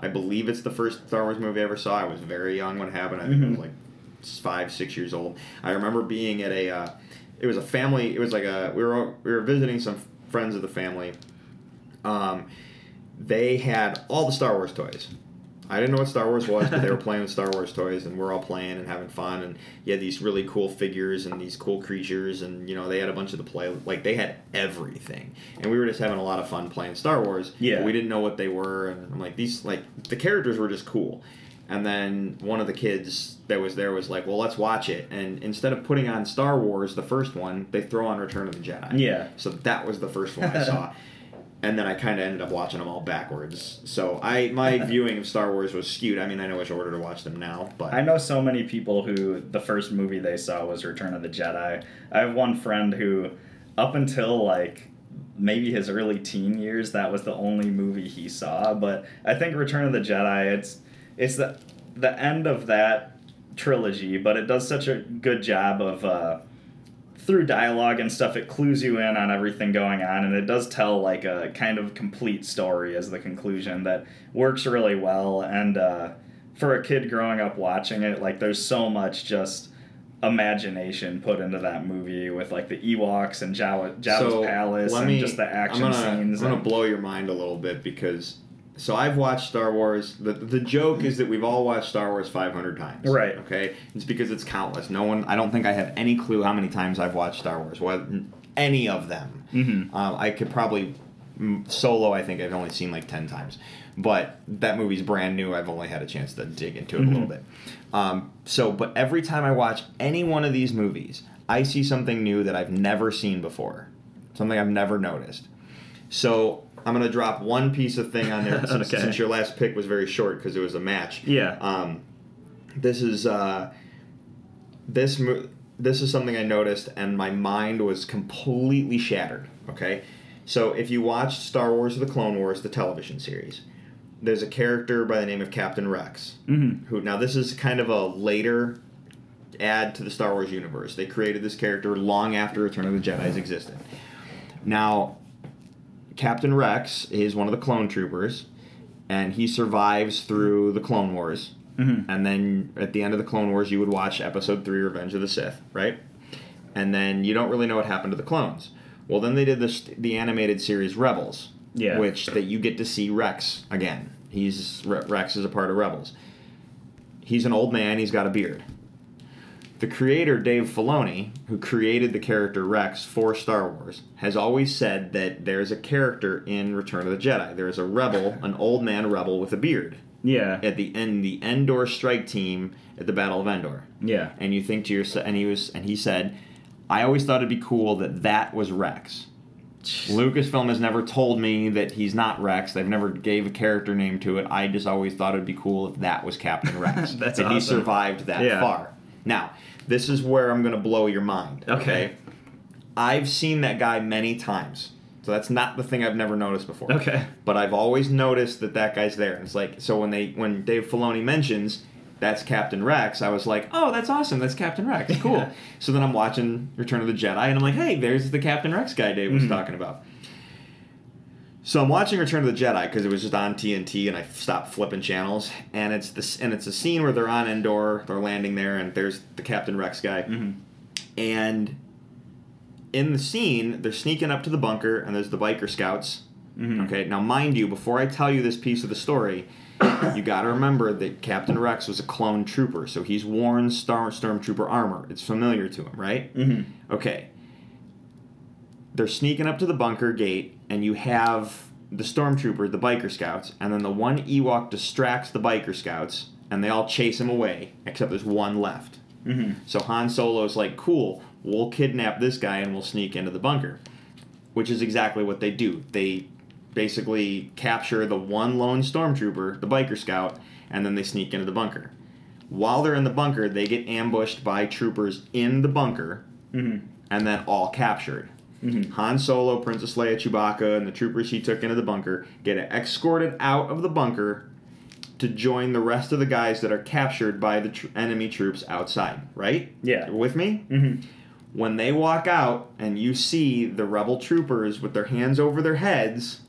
I believe it's the first Star Wars movie I ever saw. I was very young when it happened. I think I was Mhm. like five, six years old. I remember being at a. Uh, it was a family. It was like a. We were we were visiting some friends of the family. Um, they had all the Star Wars toys. I didn't know what Star Wars was, but they were playing with Star Wars toys, and we're all playing and having fun. And you had these really cool figures and these cool creatures, and you know they had a bunch of the play. Like they had everything, and we were just having a lot of fun playing Star Wars. Yeah. but we didn't know what they were, and I'm like these like the characters were just cool. And then one of the kids that was there was like, "Well, let's watch it." And instead of putting on Star Wars, the first one, they throw on Return of the Jedi. Yeah. So that was the first one I saw. and then I kind of ended up watching them all backwards. So I my viewing of Star Wars was skewed. I mean, I know which order to watch them now, but I know so many people who the first movie they saw was Return of the Jedi. I have one friend who, up until like maybe his early teen years, that was the only movie he saw. But I think Return of the Jedi, it's it's the the end of that trilogy, but it does such a good job of. Uh, through dialogue and stuff, it clues you in on everything going on, and it does tell like a kind of complete story as the conclusion that works really well. And uh, for a kid growing up watching it, like there's so much just imagination put into that movie with like the Ewoks and Jawa, Jabba's palace let and me- just the action I'm gonna, scenes. I'm gonna blow your mind a little bit because so I've watched Star Wars. The the joke is that we've all watched Star Wars 500 times. Right. Okay. It's because it's countless. No one. I don't think I have any clue how many times I've watched Star Wars. What any of them. Mhm. Um, I could probably solo. I think I've only seen like 10 times. But that movie's brand new. I've only had a chance to dig into it a little Mhm. bit. Um, so, but every time I watch any one of these movies, I see something new that I've never seen before, something I've never noticed. So, I'm gonna drop one piece of thing on there since, Okay. since your last pick was very short because it was a match. Yeah. Um, this is uh, this mo- this is something I noticed, and my mind was completely shattered. Okay, so if you watched Star Wars: The Clone Wars, the television series, there's a character by the name of Captain Rex. Mhm. Who now this is kind of a later add to the Star Wars universe. They created this character long after Return of the Jedi's existed. Now, Captain Rex is one of the clone troopers, and he survives through the Clone Wars. Mhm. And then at the end of the Clone Wars, you would watch Episode Three, Revenge of the Sith, right? And then you don't really know what happened to the clones. Well, then they did this the animated series Rebels, Yeah. which that you get to see Rex again. He's Rex is a part of Rebels. He's an old man. He's got a beard. The creator Dave Filoni, who created the character Rex for Star Wars, has always said that there's a character in Return of the Jedi. There's a rebel, an old man rebel with a beard Yeah. at the end the Endor strike team at the Battle of Endor. Yeah. And you think to yourself, and he was, and he said, I always thought it'd be cool that that was Rex. Lucasfilm has never told me that he's not Rex. They've never gave a character name to it. I just always thought it'd be cool if that was Captain Rex. That's that he survived that Yeah. far. Now, this is where I'm going to blow your mind. Okay. I've seen that guy many times. So that's not the thing I've never noticed before. Okay. But I've always noticed that that guy's there. And it's like so when they when Dave Filoni mentions that's Captain Rex, I was like, oh, that's awesome. That's Captain Rex. Cool. So then I'm watching Return of the Jedi, and I'm like, hey, there's the Captain Rex guy Dave was Mhm. talking about. So I'm watching Return of the Jedi because it was just on TNT, and I stopped flipping channels. And it's this, and it's a scene where they're on Endor, they're landing there, and there's the Captain Rex guy, Mhm. and in the scene, they're sneaking up to the bunker, and there's the biker scouts. Mhm. Okay, now mind you, before I tell you this piece of the story, you got to remember that Captain Rex was a clone trooper, so he's worn Star Stormtrooper armor. It's familiar to him, right? Mhm. Okay. They're sneaking up to the bunker gate, and you have the stormtrooper, the biker scouts, and then the one Ewok distracts the biker scouts, and they all chase him away, except there's one left. Mhm. So Han Solo's like, cool, we'll kidnap this guy and we'll sneak into the bunker. Which is exactly what they do. They basically capture the one lone stormtrooper, the biker scout, and then they sneak into the bunker. While they're in the bunker, they get ambushed by troopers in the bunker Mhm. and then all captured. Mhm. Han Solo, Princess Leia, Chewbacca, and the troopers he took into the bunker get escorted out of the bunker to join the rest of the guys that are captured by the tr- enemy troops outside. Right? Yeah. You with me? Mhm. When they walk out and you see the rebel troopers with their hands over their heads,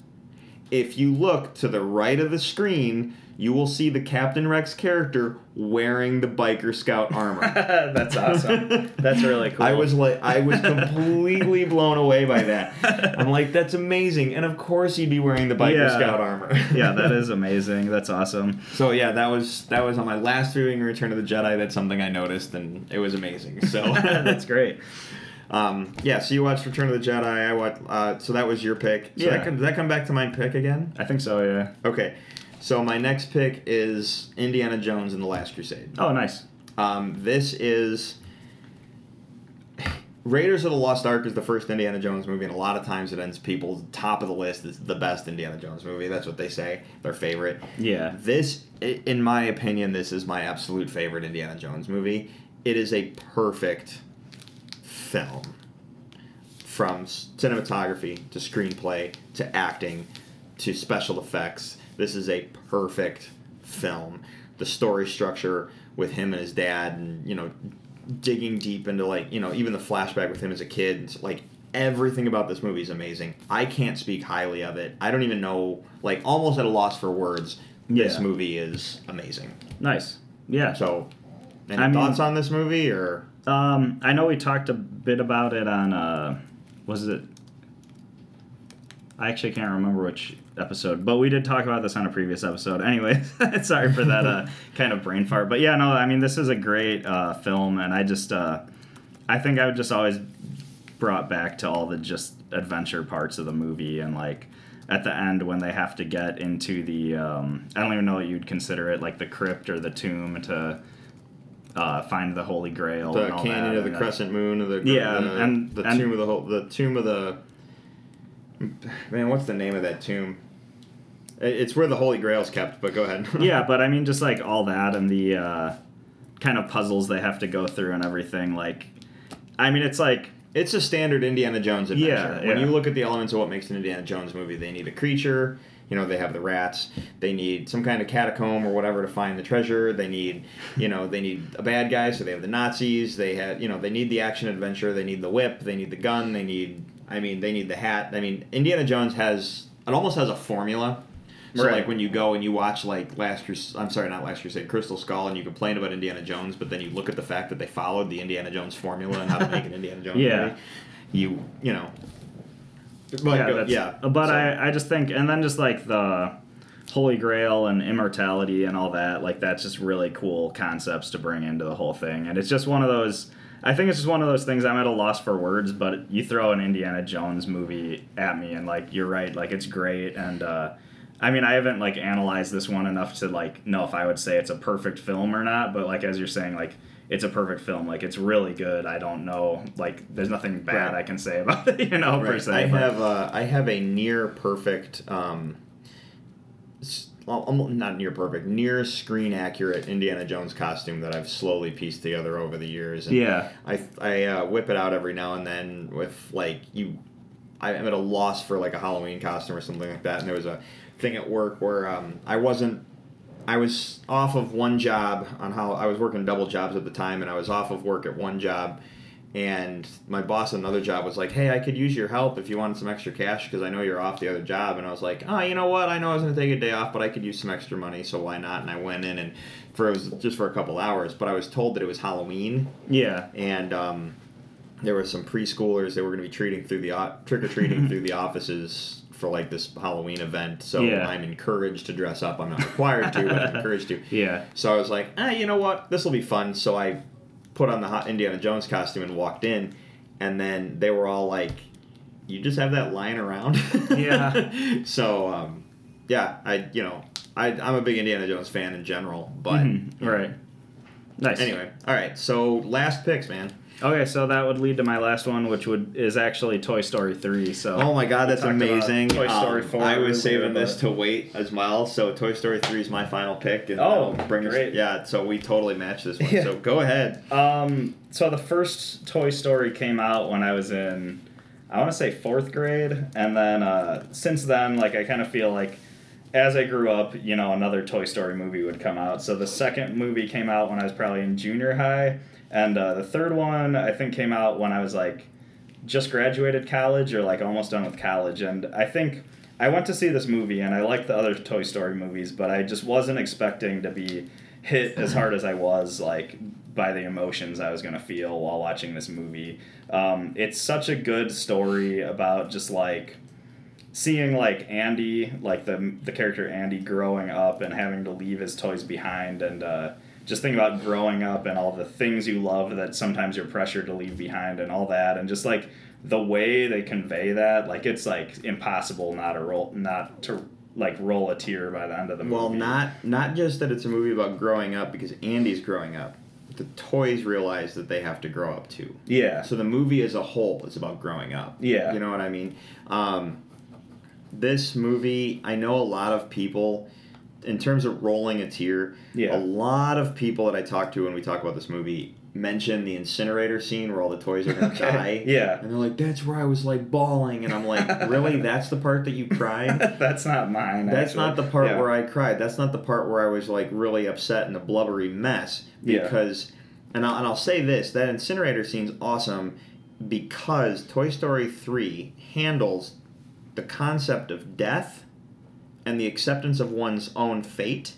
if you look to the right of the screen, you will see the Captain Rex character wearing the biker scout armor. That's awesome. That's really cool. I was like, I was completely blown away by that. I'm like, that's amazing, and of course he'd be wearing the biker Yeah. scout armor. yeah, that is amazing. That's awesome. So yeah, that was that was on my last viewing, of Return of the Jedi. That's something I noticed, and it was amazing. So That's great. Um, yeah, so you watched Return of the Jedi. I watched. Uh, so that was your pick. So Yeah. that, did that come back to my pick again? I think so. Yeah. Okay. So my next pick is Indiana Jones and the Last Crusade. Oh, nice. Um, this is Raiders of the Lost Ark is the first Indiana Jones movie, and a lot of times it ends people's top of the list. It's the best Indiana Jones movie. That's what they say. Their favorite. Yeah. This, in my opinion, this is my absolute favorite Indiana Jones movie. It is a perfect film. From cinematography to screenplay to acting to special effects, this is a perfect film. The story structure with him and his dad, and you know, digging deep into like you know even the flashback with him as a kid, it's like everything about this movie is amazing. I can't speak highly of it. I don't even know, like, almost at a loss for words. This Yeah. movie is amazing. Nice. Yeah. So, any I mean- thoughts on this movie or? Um, I know we talked a bit about it on uh, was it? I actually can't remember which episode, but we did talk about this on a previous episode. Anyway, sorry for that uh, kind of brain fart. But yeah, no, I mean this is a great uh, film, and I just uh, I think I would just always brought back to all the just adventure parts of the movie and like at the end when they have to get into the um, I don't even know what you'd consider it like the crypt or the tomb to uh, find the Holy Grail. the and all canyon that, of the and, crescent moon, or the Yeah, the, and- the and- tomb of the whole, the tomb of the Man, what's the name of that tomb? It- It's where the Holy Grail's kept. But go ahead. yeah, but I mean, just like all that and the uh, kind of puzzles they have to go through and everything. Like, I mean, it's like It's a standard Indiana Jones adventure. Yeah, When yeah. you look at the elements of what makes an Indiana Jones movie, they need a creature. You know, they have the rats. They need some kind of catacomb or whatever to find the treasure. They need, you know, they need a bad guy. So they have the Nazis. They have, you know, they need the action adventure. They need the whip. They need the gun. They need, I mean, they need the hat. I mean, Indiana Jones has, it almost has a formula. So Right. like when you go and you watch like Last Crus I'm sorry, not Last Crusade, Crystal Skull, and you complain about Indiana Jones, but then you look at the fact that they followed the Indiana Jones formula and how to make an Indiana Jones Yeah. movie. You you know. But yeah, go- yeah. But so- I, I just think, and then just like the Holy Grail and immortality and all that, like that's just really cool concepts to bring into the whole thing. And it's just one of those. I think it's just one of those things. I'm at a loss for words, but you throw an Indiana Jones movie at me, and like you're right, like it's great. And uh, I mean, I haven't like analyzed this one enough to like know if I would say it's a perfect film or not. But like as you're saying, like it's a perfect film. Like it's really good. I don't know. Like there's nothing bad Right. I can say about it. You know, per se. I but- have uh, I have a near perfect um, well, not near perfect, near screen accurate Indiana Jones costume that I've slowly pieced together over the years. And Yeah. I I uh, whip it out every now and then with like you. I am at a loss for like a Halloween costume or something like that. And there was a thing at work where um, I wasn't. I was off of one job on how I was working double jobs at the time, and I was off of work at one job, and my boss at another job was like, "Hey, I could use your help if you wanted some extra cash because I know you're off the other job." And I was like, "Oh, you know what? I know I was gonna take a day off, but I could use some extra money, so why not?" And I went in and for it was just for a couple hours, but I was told that it was Halloween, Yeah. and um, there were some preschoolers that were going to be treating through the trick or treating through the offices for like this Halloween event. So Yeah. I'm encouraged to dress up. I'm not required to, but I'm encouraged to. Yeah. So I was like, ah, you know what? This will be fun. So I put on the hot Indiana Jones costume and walked in, and then they were all like, "You just have that lying around." Yeah. so um, yeah, I you know I I'm a big Indiana Jones fan in general, but Mhm, Right. Nice. anyway, all right. So last picks, man. Okay, so that would lead to my last one, which would is actually Toy Story three. So. Oh my god, that's amazing. Toy Story Um, 4 I was saving this to wait as well. So Toy Story 3 is my final pick. And Oh, bring us- great. yeah, so we totally match this one. Yeah. So go ahead. Um. So the first Toy Story came out when I was in, I want to say fourth grade, and then uh, since then, like I kind of feel like. As I grew up, you know, another Toy Story movie would come out. So the second movie came out when I was probably in junior high, and uh, the third one I think came out when I was like just graduated college or like almost done with college. And I think I went to see this movie and I liked the other Toy Story movies, but I just wasn't expecting to be hit as hard as I was like by the emotions I was gonna feel while watching this movie. Um, it's such a good story about just like seeing like Andy, like the the character Andy growing up and having to leave his toys behind and uh, just think about growing up and all the things you love that sometimes you're pressured to leave behind and all that and just like the way they convey that like it's like impossible not to roll not to like roll a tear by the end of the movie. Well, not not just that it's a movie about growing up because Andy's growing up. The toys realize that they have to grow up too. yeah. So the movie as a whole is about growing up. Yeah. You know what I mean? Um, this movie, I know a lot of people, in terms of rolling a tear, Yeah. a lot of people that I talk to when we talk about this movie mention the incinerator scene where all the toys are to Okay. die. Yeah. And they're like, that's where I was like bawling. And I'm like, really? That's the part that you cried? That's not mine. That's actually. not the part Yeah. where I cried. That's not the part where I was like really upset and a blubbery mess. Yeah. Because, and, I'll, and I'll say this that incinerator scene's awesome because Toy Story 3 handles the concept of death and the acceptance of one's own fate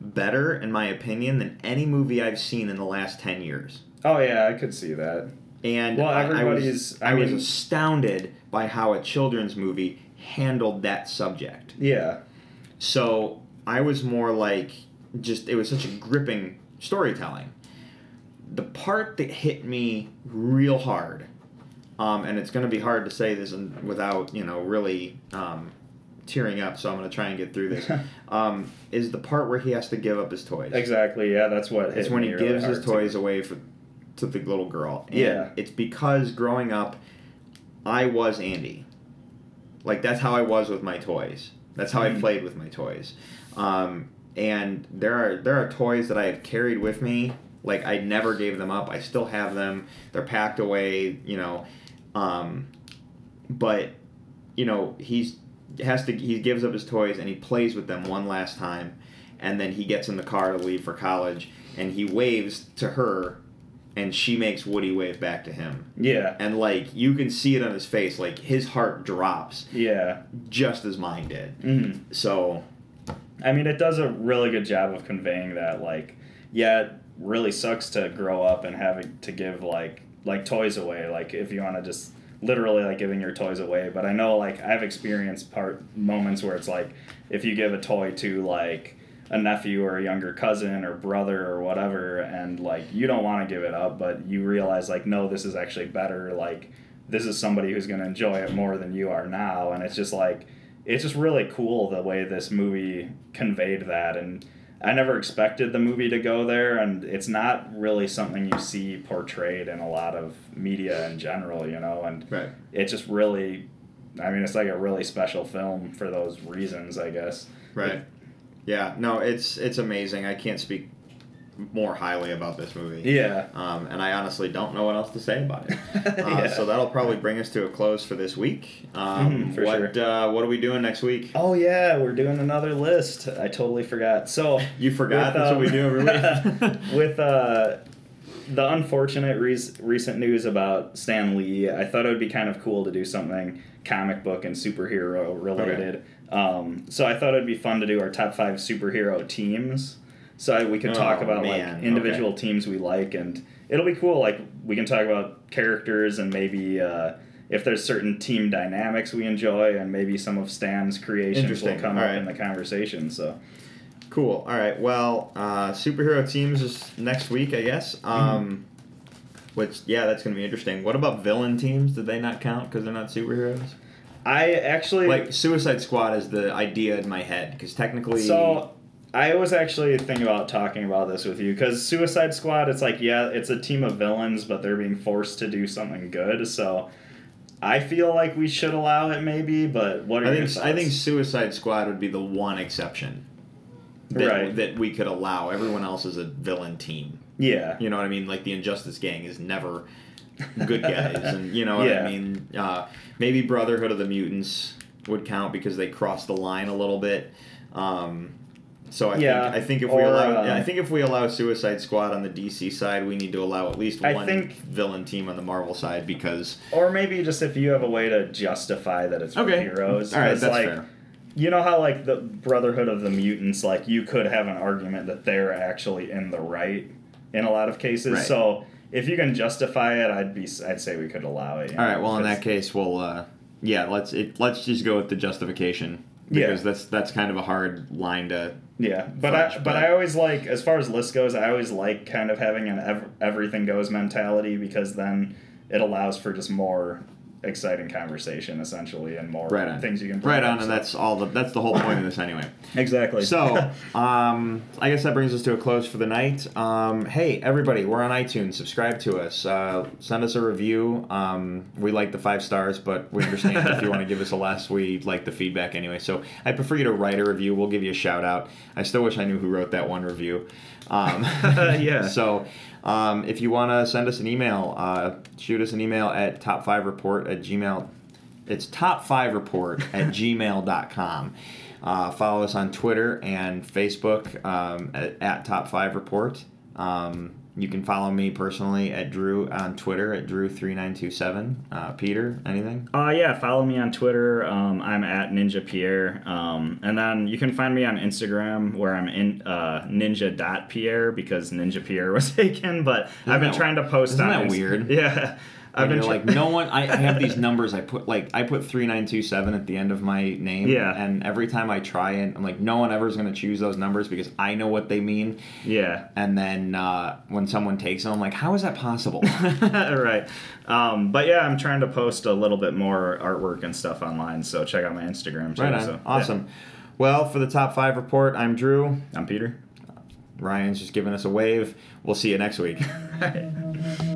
better, in my opinion, than any movie I've seen in the last 10 years. Oh yeah, I could see that. And Well, I- I, was, everybody's- I I was astounded by how a children's movie handled that subject. Yeah. So I was more like, just it was such a gripping storytelling. The part that hit me real hard, um, and it's going to be hard to say this without you know really um, tearing up. So I'm going to try and get through this. um, is the part where he has to give up his toys? Exactly. Yeah, that's what. It's when he really gives his too. toys away for to the little girl. And Yeah. It's because growing up, I was Andy. Like that's how I was with my toys. That's how I Mhm. played with my toys. Um, and there are there are toys that I have carried with me. Like I never gave them up. I still have them. They're packed away. You know, um, but you know he's has to he gives up his toys and he plays with them one last time, and then he gets in the car to leave for college and he waves to her, and she makes Woody wave back to him. Yeah. And like you can see it on his face, like his heart drops Yeah. just as mine did. hmm So I mean, it does a really good job of conveying that. Like, yeah, it really sucks to grow up and having to give like like toys away. Like, if you want to just literally like giving your toys away. But I know like I've experienced part moments where it's like if you give a toy to like a nephew or a younger cousin or brother or whatever, and like you don't want to give it up, but you realize like no, this is actually better. Like this is somebody who's going to enjoy it more than you are now, and it's just like it's just really cool the way this movie conveyed that and i never expected the movie to go there and it's not really something you see portrayed in a lot of media in general you know and right. it just really i mean it's like a really special film for those reasons i guess Right. Yeah. No, it's it's amazing. I can't speak more highly about this movie. yeah Um, and I honestly don't know what else to say about it. Uh, Yeah. So that'll probably bring us to a close for this week. Um, Mhm, for what sure. uh, what are we doing next week? oh yeah we're doing another list i totally forgot so You forgot With, that's what we um, do every week. with uh, the unfortunate re- recent news about Stan Lee, I thought it would be kind of cool to do something comic book and superhero related. Um, so I thought it'd be fun to do our top five superhero teams. So we could talk Oh, about man, like individual teams we like, and it'll be cool. Like we can talk about characters and maybe. Uh, if there's certain team dynamics we enjoy, and maybe some of Stan's creations will come All up right. in the conversation. So Cool. All right. Well, uh, superhero teams is next week, I guess. Mm-hmm. Um, Which, yeah, that's going to be interesting. What about villain teams? Did they not count because they're not superheroes? I actually Like Suicide Squad is the idea in my head because technically, So I was actually thinking about talking about this with you because Suicide Squad, it's like yeah, it's a team of villains, but they're being forced to do something good. So I feel like we should allow it, maybe. But what are I your think I think? Suicide Squad would be the one exception that, Right. that we could allow. Everyone else is a villain team. yeah, You know what I mean? Like the Injustice Gang is never good guys, and you know what Yeah. I mean. Uh, maybe Brotherhood of the Mutants would count because they crossed the line a little bit. Um, so I Yeah, think I think if we allow uh, I think if we allow Suicide Squad on the DC side, we need to allow at least I one think- villain team on the Marvel side because or maybe just if you have a way to justify that it's okay, heroes. all right, that's like, fair. You know how like the Brotherhood of the Mutants, like you could have an argument that they're actually in the right in a lot of cases. Right. So if you can justify it, I'd be I'd say we could allow it. All right. know, Well, in that case, we'll uh, yeah let's it, let's just go with the justification Yeah. because that's that's kind of a hard line to. Yeah, but I but but- I always like as far as list goes, I always like kind of having an ev- everything goes mentality because then it allows for just more exciting conversation essentially and more Right on. things you can bring Right up, on, and so- that's all. The, that's the whole point of this anyway. exactly So, um, I guess that brings us to a close for the night. Um, hey, everybody, we're on iTunes. Subscribe to us. Uh, send us a review. Um, we like the five stars, but we understand if you want to give us a less, we like the feedback anyway. So, I prefer you to write a review. We'll give you a shout out. I still wish I knew who wrote that one review. Um, Yeah. So, um, if you want to send us an email, uh, shoot us an email at top5report at gmail. It's top5report at gmail.com. Uh, follow us on Twitter and Facebook um, at, at Top Five Report. Um, you can follow me personally at Drew on Twitter at Drew3927. Uh, Peter, anything? Uh, yeah, follow me on Twitter. Um, I'm at Ninja Pierre. Um, and then you can find me on Instagram where I'm in uh, ninja.pierre because Ninja Pierre was taken. But I've been that- trying to post isn't on that weird? Yeah. I've And been like no one. I, I have these numbers. I put like I put three nine two seven at the end of my name. Yeah. And every time I try it, I'm like, no one ever is going to choose those numbers because I know what they mean. Yeah. And then uh, when someone takes them, I'm like, how is that possible? right. Um, but yeah, I'm trying to post a little bit more artwork and stuff online, so check out my Instagram too. right on. So, yeah. awesome. Well, for the top five report, I'm Drew. I'm Peter. Ryan's just giving us a wave. We'll see you next week.